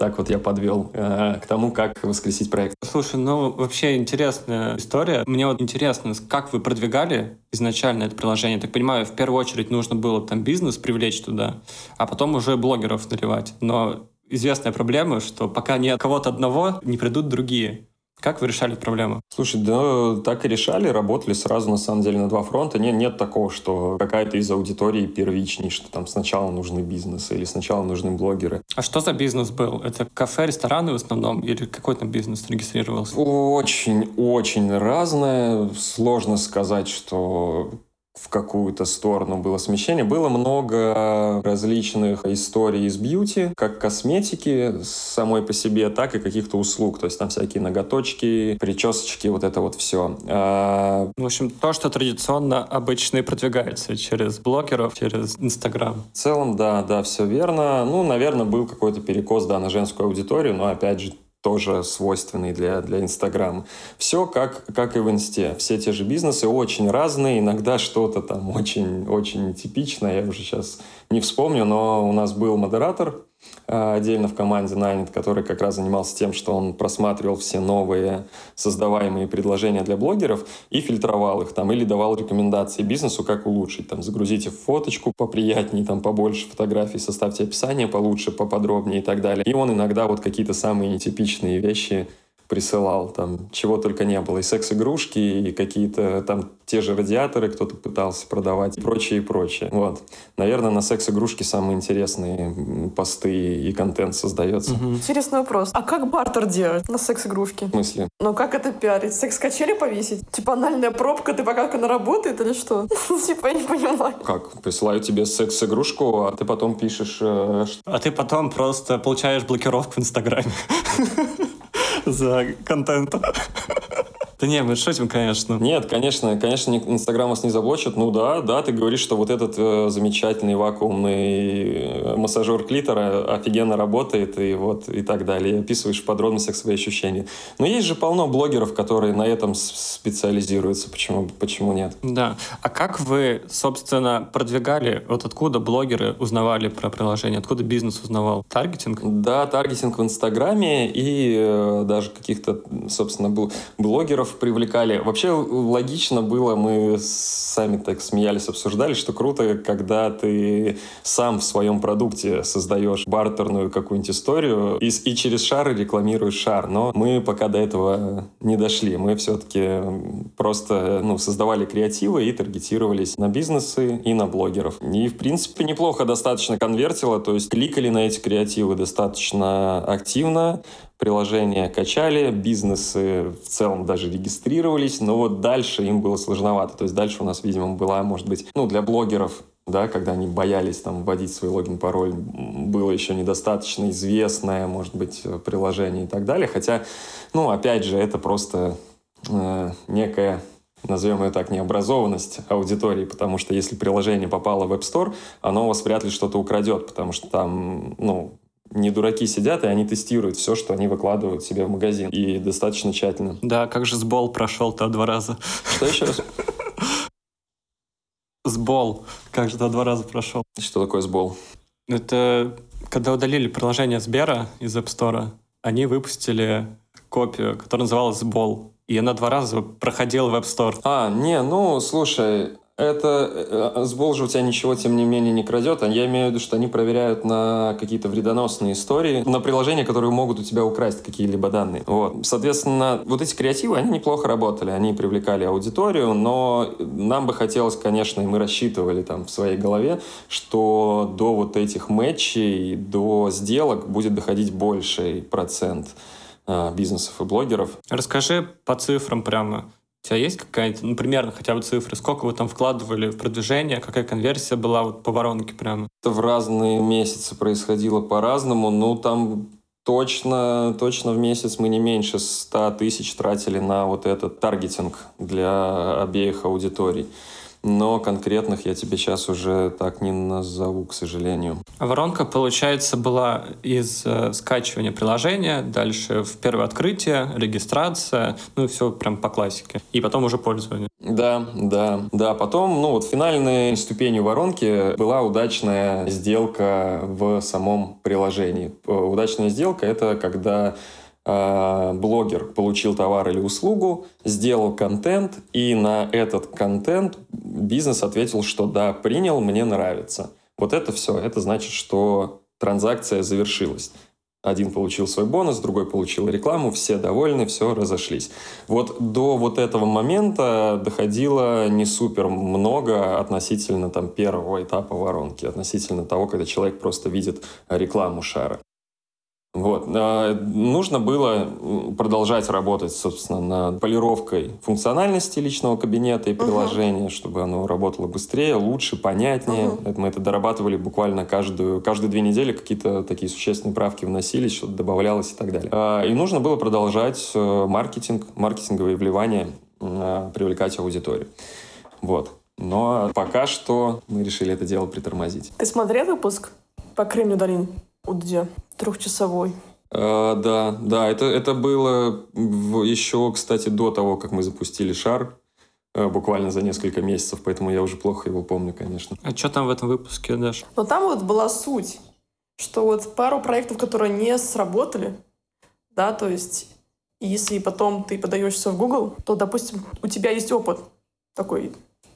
Так вот я подвел э, к тому, как воскресить проект. Слушай, ну вообще интересная история. Мне вот интересно, как вы продвигали изначально это приложение? Так понимаю, в первую очередь нужно было там бизнес привлечь туда, а потом уже блогеров наливать. Но известная проблема, что пока нет кого-то одного, не придут другие. Как вы решали проблему? Слушай, да, так и решали, работали сразу, на самом деле, на два фронта. Нет, нет такого, что какая-то из аудитории первичней, что там сначала нужны бизнесы или сначала нужны блогеры. А что за бизнес был? Это кафе, рестораны в основном или какой там бизнес регистрировался? Очень-очень разное. Сложно сказать, что в какую-то сторону было смещение. Было много различных историй из бьюти, как косметики самой по себе, так и каких-то услуг. То есть там всякие ноготочки, причесочки, вот это вот все. А... В общем, то, что традиционно обычно и продвигается через блогеров, через Инстаграм. В целом, да, да, все верно. Ну, наверное, был какой-то перекос, да, на женскую аудиторию, но опять же, тоже свойственный для, для Инстаграма. Все как, как и в Инсте. Все те же бизнесы очень разные, иногда что-то там *laughs* очень-очень типичное, я уже сейчас не вспомню, но у нас был модератор, а, отдельно в команде нанят, который как раз занимался тем, что он просматривал все новые создаваемые предложения для блогеров и фильтровал их там или давал рекомендации бизнесу, как улучшить. Там загрузите фоточку поприятнее, там побольше фотографий, составьте описание получше, поподробнее и так далее. И он иногда вот какие-то самые нетипичные вещи присылал, там чего только не было, и секс-игрушки, и какие-то там те же радиаторы кто-то пытался продавать, и прочее, и прочее. Вот. Наверное, на секс-игрушки самые интересные посты и контент создается. Угу. Интересный вопрос. А как бартер делать на секс-игрушки? В смысле? Ну, как это пиарить? Секс-качели повесить? Типа анальная пробка, ты пока она работает или что? *laughs* Типа, я не понимаю. Как? Присылаю тебе секс-игрушку, а ты потом пишешь... Э, а ты потом просто получаешь блокировку в Инстаграме *laughs* за контент. Да не, мы шутим, конечно. Нет, конечно, конечно, Инстаграм вас не заблочит. Ну да, да, ты говоришь, что вот этот э, замечательный вакуумный э, массажер клитора офигенно работает и вот и так далее. описываешь в подробностях свои ощущения. Но есть же полно блогеров, которые на этом специализируются. Почему, почему нет? Да. А как вы, собственно, продвигали? Вот откуда блогеры узнавали про приложение? Откуда бизнес узнавал? Таргетинг? Да, таргетинг в Инстаграме и э, даже каких-то, собственно, блогеров блогеров привлекали. Вообще логично было, мы сами так смеялись, обсуждали, что круто, когда ты сам в своем продукте создаешь бартерную какую-нибудь историю и, и через шары рекламируешь шар. Но мы пока до этого не дошли. Мы все-таки просто ну, создавали креативы и таргетировались на бизнесы и на блогеров. И, в принципе, неплохо достаточно конвертило, то есть кликали на эти креативы достаточно активно, приложения качали, бизнесы в целом даже регистрировались, но вот дальше им было сложновато. То есть дальше у нас, видимо, была, может быть, ну, для блогеров да, когда они боялись там вводить свой логин, пароль, было еще недостаточно известное, может быть, приложение и так далее. Хотя, ну, опять же, это просто э, некая назовем ее так, необразованность аудитории, потому что если приложение попало в App Store, оно у вас вряд ли что-то украдет, потому что там, ну, не дураки сидят, и они тестируют все, что они выкладывают себе в магазин. И достаточно тщательно. Да, как же сбол прошел-то два раза. Что еще раз? Сбол. Как же то два раза прошел. Что такое сбол? Это когда удалили приложение Сбера из App Store, они выпустили копию, которая называлась Сбол. И она два раза проходила в App Store. А, не, ну, слушай, это э, сбол же у тебя ничего, тем не менее, не крадет. Я имею в виду, что они проверяют на какие-то вредоносные истории, на приложения, которые могут у тебя украсть какие-либо данные. Вот. Соответственно, вот эти креативы, они неплохо работали, они привлекали аудиторию, но нам бы хотелось, конечно, и мы рассчитывали там в своей голове, что до вот этих матчей, до сделок будет доходить больший процент а, бизнесов и блогеров. Расскажи по цифрам прямо. Тебя есть какая-то, ну, примерно хотя бы цифры? Сколько вы там вкладывали в продвижение? Какая конверсия была вот по воронке прямо? Это в разные месяцы происходило по-разному. Ну, там точно, точно в месяц мы не меньше 100 тысяч тратили на вот этот таргетинг для обеих аудиторий но конкретных я тебе сейчас уже так не назову, к сожалению. Воронка, получается, была из э, скачивания приложения, дальше в первое открытие, регистрация, ну все прям по классике. И потом уже пользование. Да, да, да. Потом, ну вот финальной ступенью воронки была удачная сделка в самом приложении. Э, удачная сделка — это когда блогер получил товар или услугу, сделал контент, и на этот контент бизнес ответил, что да, принял, мне нравится. Вот это все, это значит, что транзакция завершилась. Один получил свой бонус, другой получил рекламу, все довольны, все разошлись. Вот до вот этого момента доходило не супер много относительно там первого этапа воронки, относительно того, когда человек просто видит рекламу шара. Вот. А, нужно было продолжать работать, собственно, над полировкой функциональности личного кабинета и приложения, uh-huh. чтобы оно работало быстрее, лучше, понятнее. Uh-huh. мы это дорабатывали буквально каждую, каждые две недели, какие-то такие существенные правки вносились, что-то добавлялось и так далее. А, и нужно было продолжать э, маркетинг, маркетинговые вливания, а, привлекать аудиторию. Вот. Но пока что мы решили это дело притормозить. Ты смотрел выпуск по Кремню долин? у Дудя? Трехчасовой. А, да, да, это, это было еще, кстати, до того, как мы запустили шар, э, буквально за несколько месяцев, поэтому я уже плохо его помню, конечно. А что там в этом выпуске, Даш? Ну, там вот была суть, что вот пару проектов, которые не сработали, да, то есть если потом ты подаешься в Google, то, допустим, у тебя есть опыт такой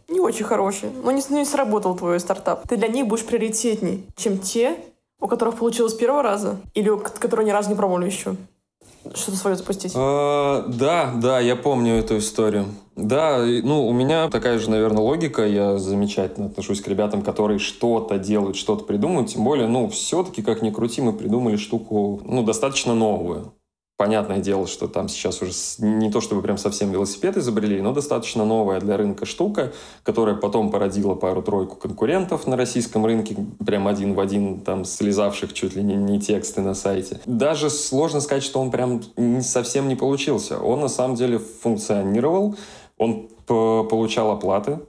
не очень хороший, но не, не сработал твой стартап. Ты для них будешь приоритетней, чем те, у которых получилось первого раза, или у которых ни разу не пробовали еще. что-то свое запустить? А, да, да, я помню эту историю. Да, ну, у меня такая же, наверное, логика. Я замечательно отношусь к ребятам, которые что-то делают, что-то придумывают. Тем более, ну, все-таки, как ни крути, мы придумали штуку, ну, достаточно новую. Понятное дело, что там сейчас уже не то чтобы прям совсем велосипед изобрели, но достаточно новая для рынка штука, которая потом породила пару-тройку конкурентов на российском рынке, прям один в один, там, слезавших чуть ли не, не тексты на сайте. Даже сложно сказать, что он прям совсем не получился. Он на самом деле функционировал, он получал оплаты,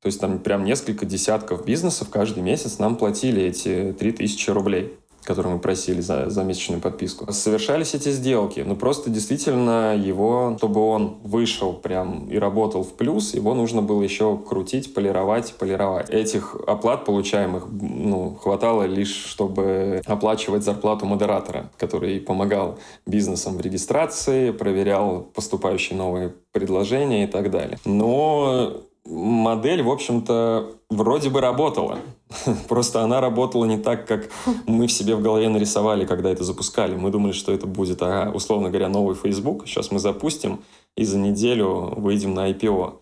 то есть там прям несколько десятков бизнесов каждый месяц нам платили эти 3000 рублей который мы просили за, за месячную подписку. Совершались эти сделки, но просто действительно его, чтобы он вышел прям и работал в плюс, его нужно было еще крутить, полировать, полировать. Этих оплат получаемых ну, хватало лишь, чтобы оплачивать зарплату модератора, который помогал бизнесам в регистрации, проверял поступающие новые предложения и так далее. Но модель, в общем-то, вроде бы работала. *laughs* Просто она работала не так, как мы в себе в голове нарисовали, когда это запускали. Мы думали, что это будет, ага, условно говоря, новый Facebook. Сейчас мы запустим, и за неделю выйдем на IPO.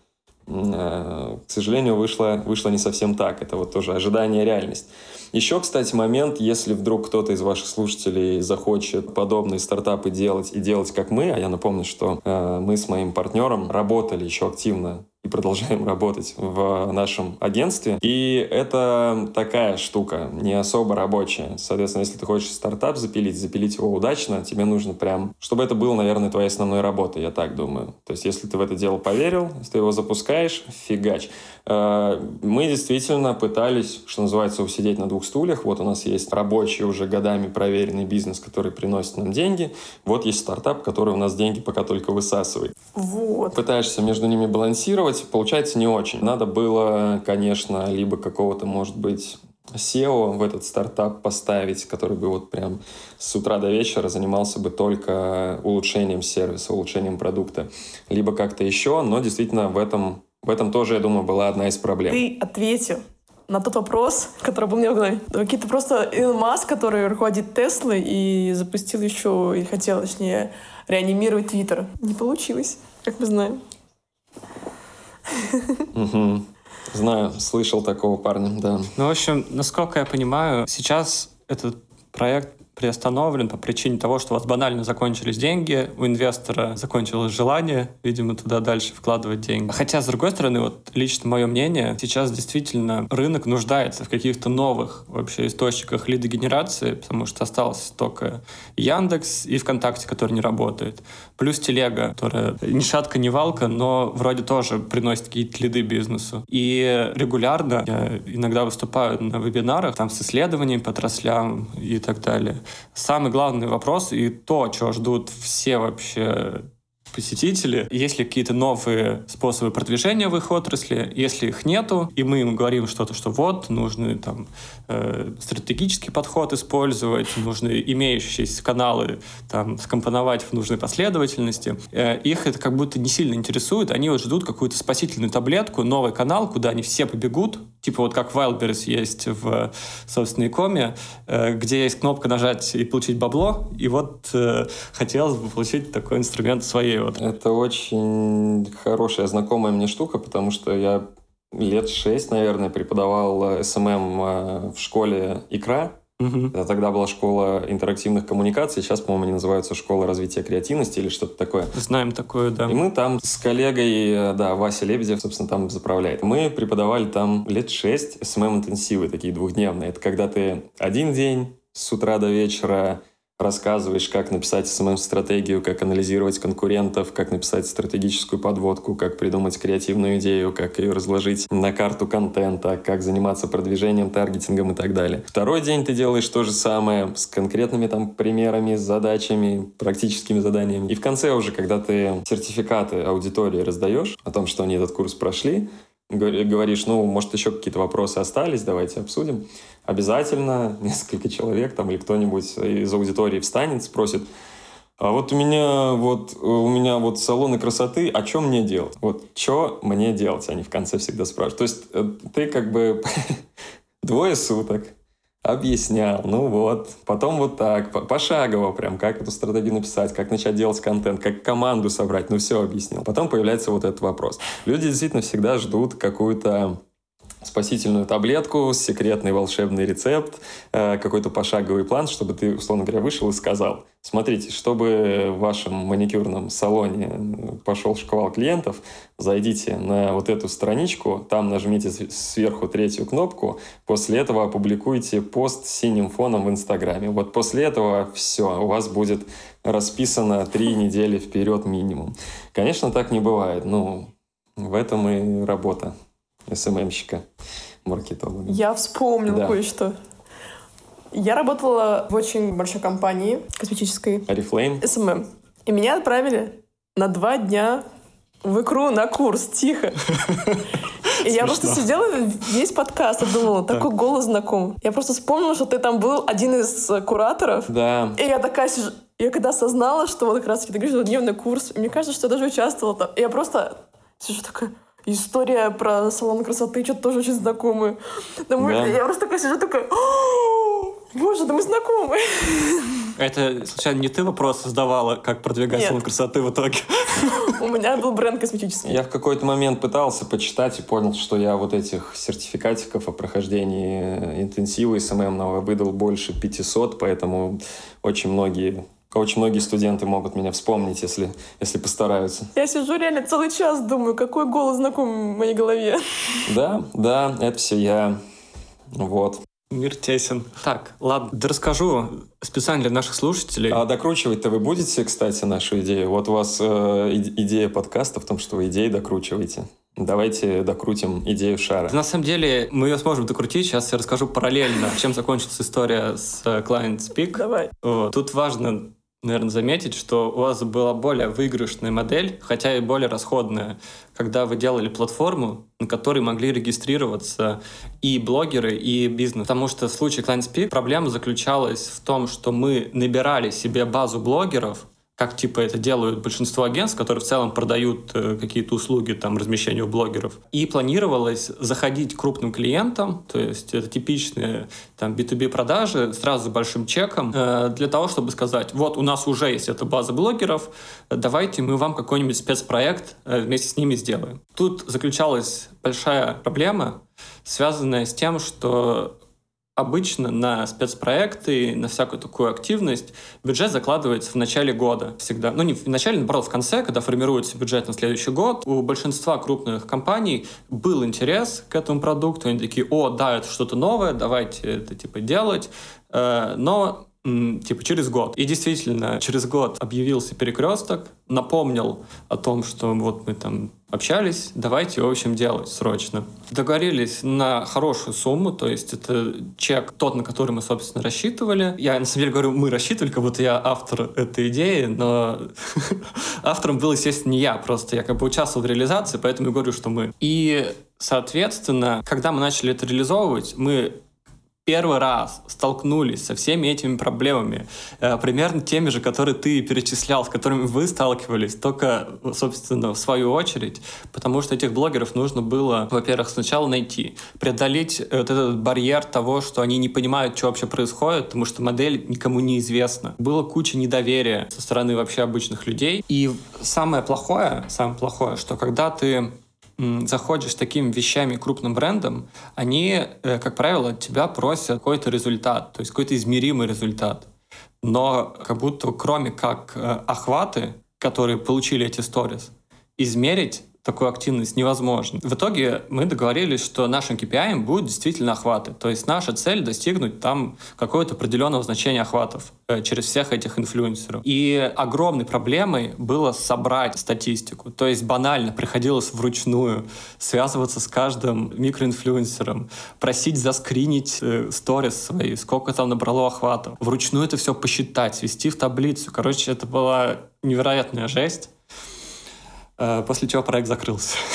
Э, к сожалению, вышло, вышло не совсем так. Это вот тоже ожидание реальность. Еще, кстати, момент, если вдруг кто-то из ваших слушателей захочет подобные стартапы делать и делать как мы, а я напомню, что э, мы с моим партнером работали еще активно и продолжаем работать в нашем агентстве. И это такая штука, не особо рабочая. Соответственно, если ты хочешь стартап запилить, запилить его удачно, тебе нужно прям, чтобы это было, наверное, твоей основной работой, я так думаю. То есть, если ты в это дело поверил, ты его запускаешь, фигач. Э, мы действительно пытались, что называется, усидеть на двух стульях. Вот у нас есть рабочий, уже годами проверенный бизнес, который приносит нам деньги. Вот есть стартап, который у нас деньги пока только высасывает. Вот. Пытаешься между ними балансировать, получается не очень. Надо было, конечно, либо какого-то, может быть, SEO в этот стартап поставить, который бы вот прям с утра до вечера занимался бы только улучшением сервиса, улучшением продукта, либо как-то еще, но действительно в этом в этом тоже, я думаю, была одна из проблем. Ты ответил на тот вопрос, который был меня в голове. Какие-то просто Илон Маск, который руководит Теслой и запустил еще, и хотел, точнее, реанимировать Твиттер. Не получилось, как мы знаем. Знаю, слышал такого парня, да. Ну, в общем, насколько я понимаю, сейчас этот проект приостановлен по причине того, что у вас банально закончились деньги, у инвестора закончилось желание, видимо, туда дальше вкладывать деньги. Хотя, с другой стороны, вот лично мое мнение, сейчас действительно рынок нуждается в каких-то новых вообще источниках лидогенерации, потому что остался только Яндекс и ВКонтакте, который не работает. Плюс Телега, которая ни шатка, ни валка, но вроде тоже приносит какие-то лиды бизнесу. И регулярно я иногда выступаю на вебинарах там с исследованиями по отраслям и так далее самый главный вопрос и то, чего ждут все вообще посетители, есть ли какие-то новые способы продвижения в их отрасли, если их нету, и мы им говорим что-то, что вот, нужно там э, стратегический подход использовать, нужно имеющиеся каналы там скомпоновать в нужной последовательности, э, их это как будто не сильно интересует, они вот ждут какую-то спасительную таблетку, новый канал, куда они все побегут, типа вот как Wildberries есть в, собственной коме, э, где есть кнопка нажать и получить бабло, и вот э, хотелось бы получить такой инструмент в своей вот. Это очень хорошая, знакомая мне штука, потому что я лет шесть, наверное, преподавал SMM эм эм, э, в школе «Икра». Угу. Это тогда была школа интерактивных коммуникаций, сейчас, по-моему, они называются школа развития креативности или что-то такое. Знаем такое, да. И мы там с коллегой, э, да, Вася Лебедев, собственно, там заправляет. Мы преподавали там лет шесть SMM-интенсивы, такие двухдневные. Это когда ты один день с утра до вечера рассказываешь, как написать SMM-стратегию, как анализировать конкурентов, как написать стратегическую подводку, как придумать креативную идею, как ее разложить на карту контента, как заниматься продвижением, таргетингом и так далее. Второй день ты делаешь то же самое с конкретными там примерами, задачами, практическими заданиями. И в конце уже, когда ты сертификаты аудитории раздаешь о том, что они этот курс прошли, говоришь, ну, может, еще какие-то вопросы остались, давайте обсудим. Обязательно *laughs* несколько человек там или кто-нибудь из аудитории встанет, спросит, а вот у меня вот у меня вот салоны красоты, а что мне делать? Вот что мне делать? Они в конце всегда спрашивают. То есть э, ты как бы *laughs* двое суток объяснял, ну вот, потом вот так, пошагово прям, как эту стратегию написать, как начать делать контент, как команду собрать, ну все объяснил. Потом появляется вот этот вопрос. Люди действительно всегда ждут какую-то спасительную таблетку, секретный волшебный рецепт, э, какой-то пошаговый план, чтобы ты, условно говоря, вышел и сказал, смотрите, чтобы в вашем маникюрном салоне пошел шквал клиентов, зайдите на вот эту страничку, там нажмите сверху третью кнопку, после этого опубликуйте пост с синим фоном в Инстаграме. Вот после этого все, у вас будет расписано три *laughs* недели вперед минимум. Конечно, так не бывает, ну, в этом и работа SMM щика, маркетолога. Я вспомнил да. кое-что. Я работала в очень большой компании косметической. Oriflame? SMM. И меня отправили на два дня в Икру на курс, тихо. И я просто сидела весь подкаст и думала, такой голос знаком. Я просто вспомнила, что ты там был один из кураторов. Да. И я такая сижу, я когда осознала, что вот как раз таки ты говоришь, дневный курс, мне кажется, что я даже участвовала там. Я просто сижу такая, история про салон красоты что-то тоже очень знакомая. Да. Я просто такая сижу, такая, боже, да мы знакомы. Это, случайно, не ты вопрос создавала, как продвигать Нет. салон красоты в итоге? У меня был бренд косметический. Я в какой-то момент пытался почитать и понял, что я вот этих сертификатиков о прохождении интенсива СММного выдал больше 500, поэтому очень многие очень многие студенты могут меня вспомнить, если, если постараются. Я сижу реально целый час, думаю, какой голос знаком в моей голове. Да, да, это все я. Вот. Мир тесен. Так, ладно, да расскажу специально для наших слушателей. А докручивать-то вы будете, кстати, нашу идею? Вот у вас э, идея подкаста в том, что вы идеи докручиваете. Давайте докрутим идею шара. На самом деле мы ее сможем докрутить. Сейчас я расскажу параллельно, чем закончится история с э, Client Speak. Давай. Вот. Тут важно наверное, заметить, что у вас была более выигрышная модель, хотя и более расходная, когда вы делали платформу, на которой могли регистрироваться и блогеры, и бизнес. Потому что в случае ClientSpeak проблема заключалась в том, что мы набирали себе базу блогеров, как типа это делают большинство агентств, которые в целом продают э, какие-то услуги там размещения у блогеров. И планировалось заходить крупным клиентам, то есть это типичные там B2B продажи сразу с большим чеком э, для того, чтобы сказать, вот у нас уже есть эта база блогеров, давайте мы вам какой-нибудь спецпроект э, вместе с ними сделаем. Тут заключалась большая проблема, связанная с тем, что Обычно на спецпроекты, на всякую такую активность бюджет закладывается в начале года всегда. Ну, не в начале, наоборот, в конце, когда формируется бюджет на следующий год. У большинства крупных компаний был интерес к этому продукту. Они такие, о, да, это что-то новое, давайте это типа делать. Э, но типа через год. И действительно, через год объявился перекресток, напомнил о том, что вот мы там общались, давайте, в общем, делать срочно. Договорились на хорошую сумму, то есть это чек тот, на который мы, собственно, рассчитывали. Я, на самом деле, говорю, мы рассчитывали, как будто я автор этой идеи, но *laughs* автором был, естественно, не я, просто я как бы участвовал в реализации, поэтому говорю, что мы. И Соответственно, когда мы начали это реализовывать, мы первый раз столкнулись со всеми этими проблемами, э, примерно теми же, которые ты перечислял, с которыми вы сталкивались, только, собственно, в свою очередь, потому что этих блогеров нужно было, во-первых, сначала найти, преодолеть вот этот барьер того, что они не понимают, что вообще происходит, потому что модель никому не известна. Было куча недоверия со стороны вообще обычных людей. И самое плохое, самое плохое, что когда ты заходишь с такими вещами крупным брендом, они, э, как правило, тебя просят какой-то результат, то есть какой-то измеримый результат. Но как будто кроме как э, охваты, которые получили эти сторис, измерить такую активность невозможно. В итоге мы договорились, что нашим KPI будет действительно охваты. То есть наша цель достигнуть там какого-то определенного значения охватов э, через всех этих инфлюенсеров. И огромной проблемой было собрать статистику. То есть банально приходилось вручную связываться с каждым микроинфлюенсером, просить заскринить э, сторис свои, сколько там набрало охватов. Вручную это все посчитать, свести в таблицу. Короче, это была невероятная жесть. Э, после чего проект закрылся. *laughs*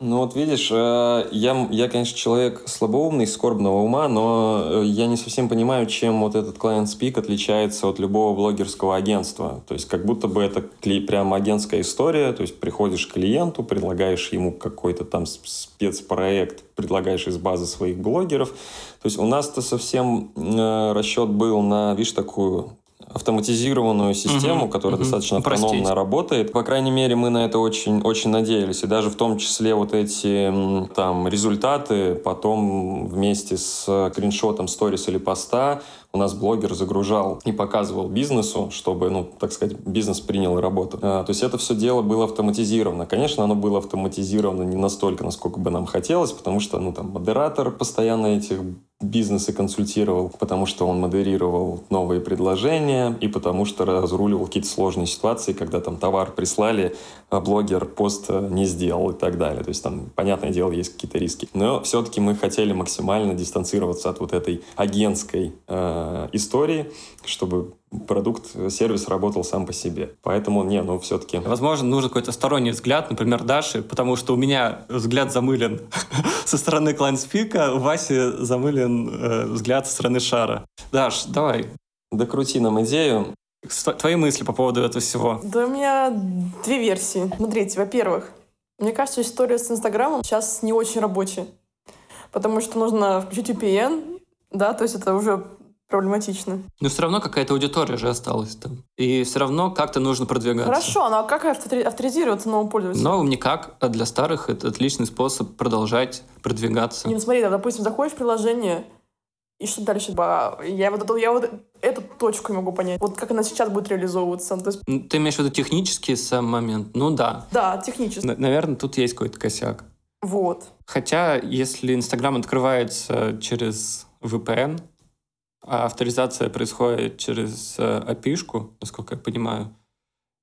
Ну вот видишь, э, я, я, конечно, человек слабоумный, скорбного ума, но э, я не совсем понимаю, чем вот этот Client Speak отличается от любого блогерского агентства. То есть как будто бы это прям агентская история, то есть приходишь к клиенту, предлагаешь ему какой-то там спецпроект, предлагаешь из базы своих блогеров. То есть у нас-то совсем расчет был на, видишь, такую автоматизированную систему, угу, которая угу. достаточно автономно работает. По крайней мере, мы на это очень, очень надеялись. И даже в том числе вот эти там результаты потом вместе с скриншотом сторис или поста у нас блогер загружал и показывал бизнесу, чтобы, ну, так сказать, бизнес принял работу. А, то есть это все дело было автоматизировано. Конечно, оно было автоматизировано не настолько, насколько бы нам хотелось, потому что, ну, там, модератор постоянно этих бизнесы консультировал, потому что он модерировал новые предложения и потому что разруливал какие-то сложные ситуации, когда там товар прислали, а блогер пост э, не сделал и так далее. То есть там, понятное дело, есть какие-то риски. Но все-таки мы хотели максимально дистанцироваться от вот этой агентской э, истории, чтобы продукт, сервис работал сам по себе. Поэтому, не, ну все-таки... Возможно, нужен какой-то сторонний взгляд, например, Даши, потому что у меня взгляд замылен *laughs* со стороны клайнспика, у Васи замылен э, взгляд со стороны шара. Даш, давай. Докрути нам идею. Твои мысли по поводу этого всего? Да у меня две версии. Смотрите, во-первых, мне кажется, история с Инстаграмом сейчас не очень рабочая. Потому что нужно включить VPN, да, то есть это уже проблематично. Но все равно какая-то аудитория же осталась там. И все равно как-то нужно продвигаться. Хорошо, но как авторизироваться новому пользователю? Новым никак, а для старых это отличный способ продолжать продвигаться. Не, ну смотри, допустим, заходишь в приложение, и что дальше? Я вот, эту, я вот эту точку не могу понять. Вот как она сейчас будет реализовываться. То есть... Ты имеешь в виду технический сам момент? Ну да. Да, технически. Наверное, тут есть какой-то косяк. Вот. Хотя, если Инстаграм открывается через VPN, а авторизация происходит через API, насколько я понимаю.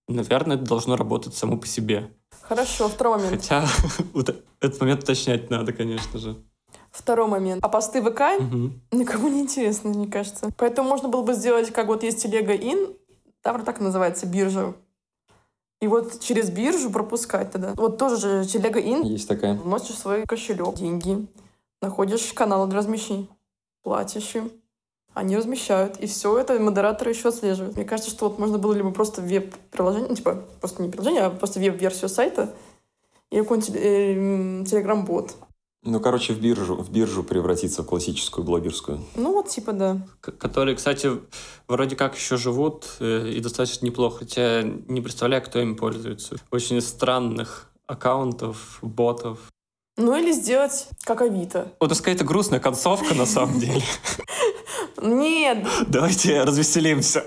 Наверное, это должно работать само по себе. Хорошо, второй момент. Хотя *laughs* этот момент уточнять надо, конечно же. Второй момент. А посты ВК угу. *laughs* никому не интересно, мне кажется. Поэтому можно было бы сделать, как вот есть телега ин, там так называется, биржа. И вот через биржу пропускать тогда. Вот тоже же телега ин. Есть такая. Носишь свой кошелек, деньги, находишь канал для размещения, платишь им они размещают, и все это модераторы еще отслеживают. Мне кажется, что вот можно было либо просто веб-приложение, ну, типа, просто не приложение, а просто веб-версию сайта, и какой-нибудь э, телеграм-бот. Ну, короче, в биржу, в биржу превратиться в классическую блогерскую. Ну, вот типа, да. К которые, кстати, вроде как еще живут э, и достаточно неплохо, хотя не представляю, кто им пользуется. Очень странных аккаунтов, ботов. Ну, или сделать как Авито. Вот это какая-то грустная концовка, на самом деле. Нет. Давайте развеселимся.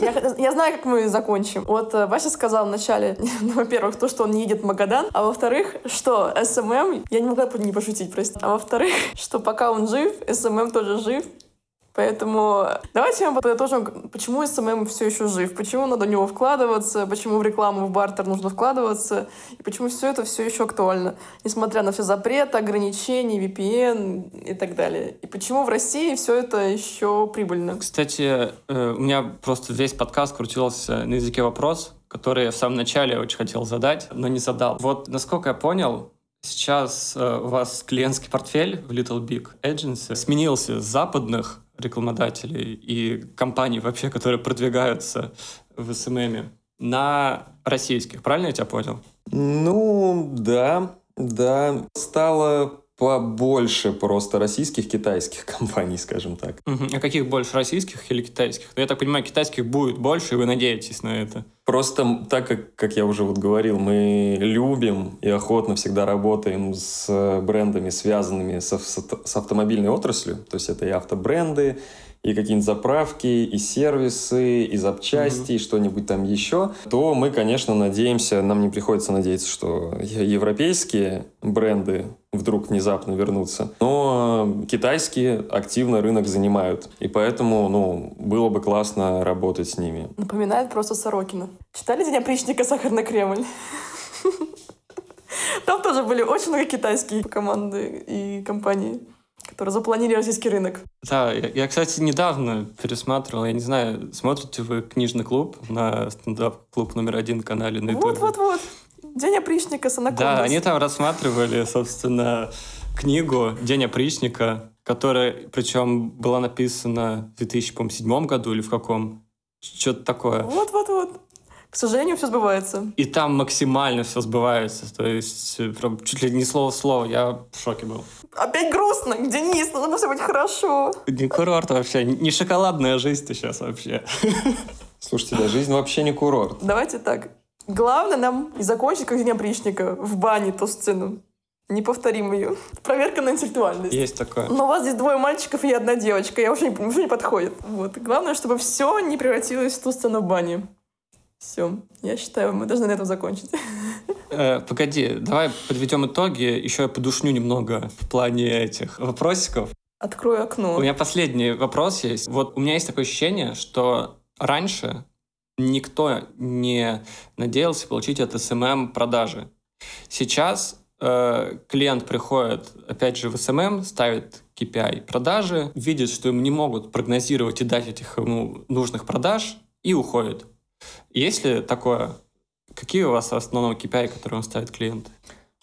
Я, я знаю, как мы закончим. Вот э, Вася сказал вначале, ну, *laughs* во-первых, то, что он не едет в Магадан, а во-вторых, что SMM, я не могла не пошутить, простите, а во-вторых, что пока он жив, SMM тоже жив, Поэтому давайте мы подытожим, почему SMM все еще жив, почему надо в него вкладываться, почему в рекламу, в бартер нужно вкладываться, и почему все это все еще актуально, несмотря на все запреты, ограничения, VPN и так далее. И почему в России все это еще прибыльно. Кстати, э, у меня просто весь подкаст крутился на языке вопрос, который я в самом начале очень хотел задать, но не задал. Вот, насколько я понял, Сейчас э, у вас клиентский портфель в Little Big Agency сменился с западных рекламодателей и компаний вообще, которые продвигаются в SMM на российских. Правильно я тебя понял? Ну, да, да. Стало побольше просто российских, китайских *laughs* компаний, скажем так. Угу. А каких больше, российских или китайских? Ну, я так понимаю, китайских будет больше, и вы надеетесь на это. Просто так, как, как я уже вот говорил, мы любим и охотно всегда работаем с брендами, связанными с, с, с автомобильной отраслью. То есть это и автобренды, и какие-нибудь заправки, и сервисы, и запчасти, mm-hmm. и что-нибудь там еще, то мы, конечно, надеемся, нам не приходится надеяться, что европейские бренды вдруг внезапно вернутся. Но китайские активно рынок занимают. И поэтому, ну, было бы классно работать с ними. Напоминает просто Сорокина. Читали «День опричника. Сахарный Кремль»? Там тоже были очень много китайские команды и компании которые запланили российский рынок. Да, я, я, кстати, недавно пересматривал, я не знаю, смотрите вы книжный клуб на стендап-клуб номер один канале на YouTube? Вот-вот-вот. День опричника с Да, они там рассматривали, собственно, книгу «День опричника», которая, причем, была написана в 2007 году или в каком. Что-то такое. Вот-вот-вот. К сожалению, все сбывается. И там максимально все сбывается. То есть, э, прям чуть ли не слово в слово. Я в шоке был. Опять грустно. Денис, должно все быть хорошо. Не курорт вообще. Не шоколадная жизнь ты сейчас вообще. Слушайте, да, жизнь вообще не курорт. Давайте так. Главное нам не закончить, как День опричника, в бане ту сцену. Не повторим ее. Проверка на интеллектуальность. Есть такое. Но у вас здесь двое мальчиков и одна девочка. Я уже не, уже не подходит. Вот. Главное, чтобы все не превратилось в ту сцену в бане. Все. Я считаю, мы должны на этом закончить. Э, погоди, давай подведем итоги. Еще я подушню немного в плане этих вопросиков. Открою окно. У меня последний вопрос есть. Вот у меня есть такое ощущение, что раньше никто не надеялся получить от SMM продажи. Сейчас э, клиент приходит, опять же, в SMM, ставит KPI продажи, видит, что им не могут прогнозировать и дать этих ему нужных продаж, и уходит. Есть ли такое? Какие у вас основные KPI, которые он ставит клиент?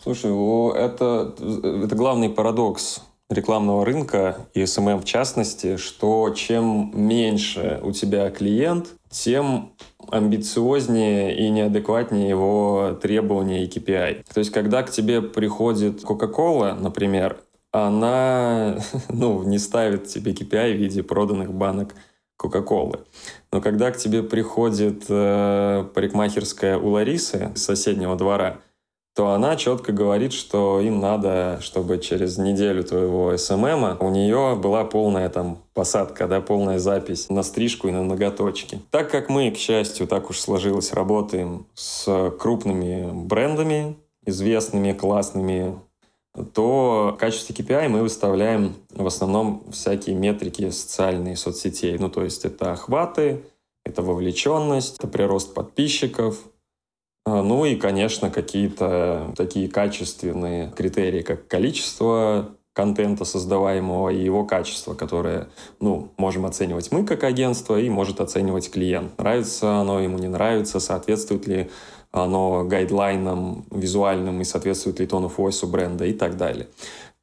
Слушай, это, это главный парадокс рекламного рынка и SMM в частности, что чем меньше у тебя клиент, тем амбициознее и неадекватнее его требования и KPI. То есть, когда к тебе приходит Coca-Cola, например, она *laughs* ну, не ставит тебе KPI в виде проданных банок Кока-Колы. Но когда к тебе приходит э, парикмахерская у Ларисы с соседнего двора, то она четко говорит, что им надо, чтобы через неделю твоего СММа у нее была полная там посадка, да, полная запись на стрижку и на ноготочки. Так как мы, к счастью, так уж сложилось, работаем с крупными брендами, известными, классными, то в качестве KPI мы выставляем в основном всякие метрики социальные соцсетей. Ну, то есть это охваты, это вовлеченность, это прирост подписчиков, ну и, конечно, какие-то такие качественные критерии, как количество контента создаваемого и его качество, которое, ну, можем оценивать мы как агентство и может оценивать клиент. Нравится оно ему, не нравится, соответствует ли оно гайдлайнам визуальным и соответствует ли тону voice бренда и так далее.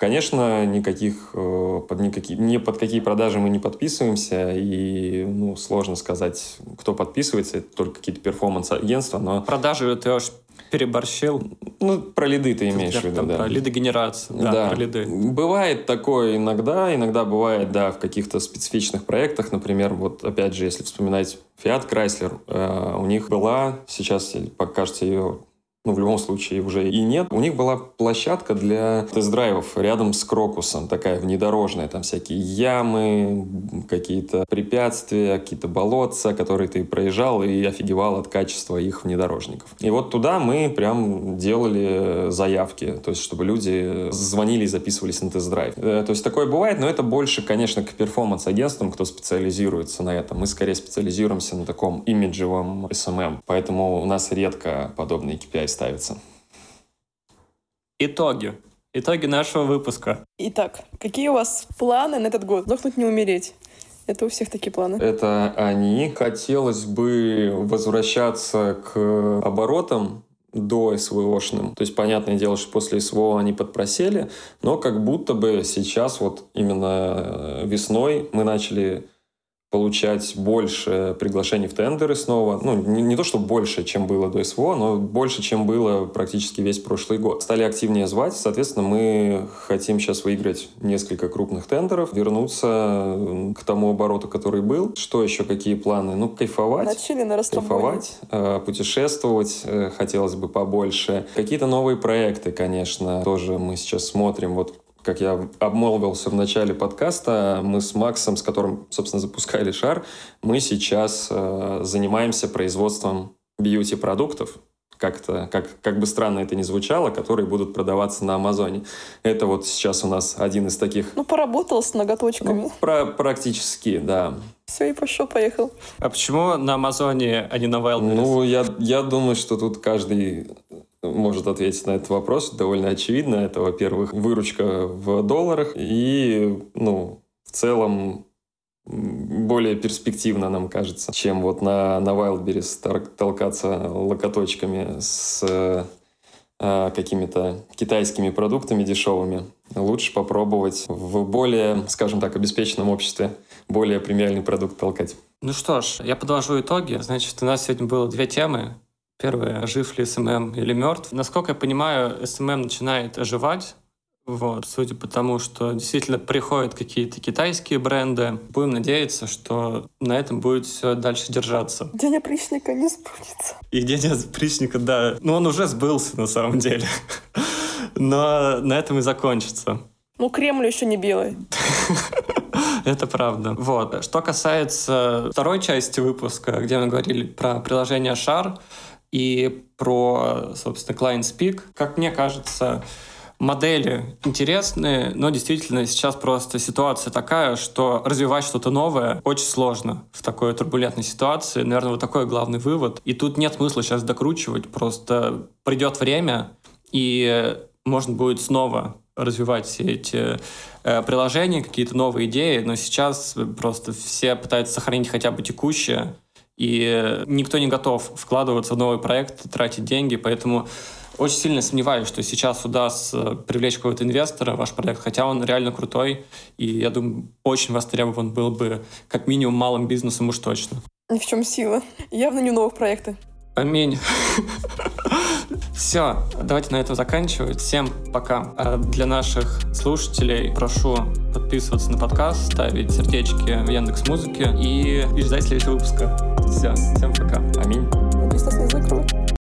Конечно, никаких, э, под никакие, ни под какие продажи мы не подписываемся, и ну, сложно сказать, кто подписывается, это только какие-то перформанс-агентства, но... Продажи ты аж переборщил. Ну, про лиды ты имеешь в виду, да. Про лидогенерацию, да, да, про лиды. Бывает такое иногда, иногда бывает, да, в каких-то специфичных проектах, например, вот опять же, если вспоминать Fiat Chrysler, э, у них была, сейчас, покажется, ее ну, в любом случае уже и нет. У них была площадка для тест-драйвов рядом с Крокусом, такая внедорожная, там всякие ямы, какие-то препятствия, какие-то болотца, которые ты проезжал и офигевал от качества их внедорожников. И вот туда мы прям делали заявки, то есть чтобы люди звонили и записывались на тест-драйв. Э, то есть такое бывает, но это больше, конечно, к перформанс-агентствам, кто специализируется на этом. Мы скорее специализируемся на таком имиджевом SMM, поэтому у нас редко подобные KPI ставится. Итоги. Итоги нашего выпуска. Итак, какие у вас планы на этот год? Сдохнуть не умереть. Это у всех такие планы. Это они. Хотелось бы возвращаться к оборотам до СВОшным. То есть, понятное дело, что после СВО они подпросели, но как будто бы сейчас вот именно весной мы начали получать больше приглашений в тендеры снова. Ну, не, не то, что больше, чем было до СВО, но больше, чем было практически весь прошлый год. Стали активнее звать, соответственно, мы хотим сейчас выиграть несколько крупных тендеров, вернуться к тому обороту, который был. Что еще, какие планы? Ну, кайфовать. Начали на Кайфовать, э, путешествовать э, хотелось бы побольше. Какие-то новые проекты, конечно, тоже мы сейчас смотрим. Вот как я обмолвился в начале подкаста, мы с Максом, с которым, собственно, запускали шар, мы сейчас э, занимаемся производством бьюти-продуктов, как-то, как, как бы странно это ни звучало, которые будут продаваться на Амазоне. Это вот сейчас у нас один из таких... Ну, поработал с ноготочками. Ну, про, практически, да. Все, и пошел, поехал. А почему на Амазоне, а не на Wildberries? Ну, я, я думаю, что тут каждый может ответить на этот вопрос. Довольно очевидно. Это, во-первых, выручка в долларах и, ну, в целом более перспективно, нам кажется, чем вот на, на Wildberries толкаться локоточками с э, какими-то китайскими продуктами дешевыми. Лучше попробовать в более, скажем так, обеспеченном обществе более премиальный продукт толкать. Ну что ж, я подвожу итоги. Значит, у нас сегодня было две темы. Первое, жив ли SMM или мертв. Насколько я понимаю, СММ начинает оживать. Вот, судя по тому, что действительно приходят какие-то китайские бренды, будем надеяться, что на этом будет все дальше держаться. День опричника не сбудется. И день опричника, *laughs* да. Ну, он уже сбылся на самом деле. *laughs* Но на этом и закончится. Ну, Кремль еще не белый. *laughs* Это правда. Вот. Что касается второй части выпуска, где мы говорили про приложение Шар и про, собственно, Client Speak, как мне кажется, модели интересные, но действительно сейчас просто ситуация такая, что развивать что-то новое очень сложно в такой турбулентной ситуации. Наверное, вот такой главный вывод. И тут нет смысла сейчас докручивать, просто придет время, и можно будет снова развивать все эти э, приложения, какие-то новые идеи, но сейчас просто все пытаются сохранить хотя бы текущее, и никто не готов вкладываться в новый проект, тратить деньги, поэтому очень сильно сомневаюсь, что сейчас удастся привлечь какого-то инвестора в ваш проект, хотя он реально крутой, и я думаю, очень востребован был бы как минимум малым бизнесом уж точно. В чем сила. Явно не новых проектов. Аминь. Все, давайте на этом заканчивать. Всем пока. А для наших слушателей прошу подписываться на подкаст, ставить сердечки в Яндекс Музыке и, ждать следующего выпуска. Все, всем пока. Аминь.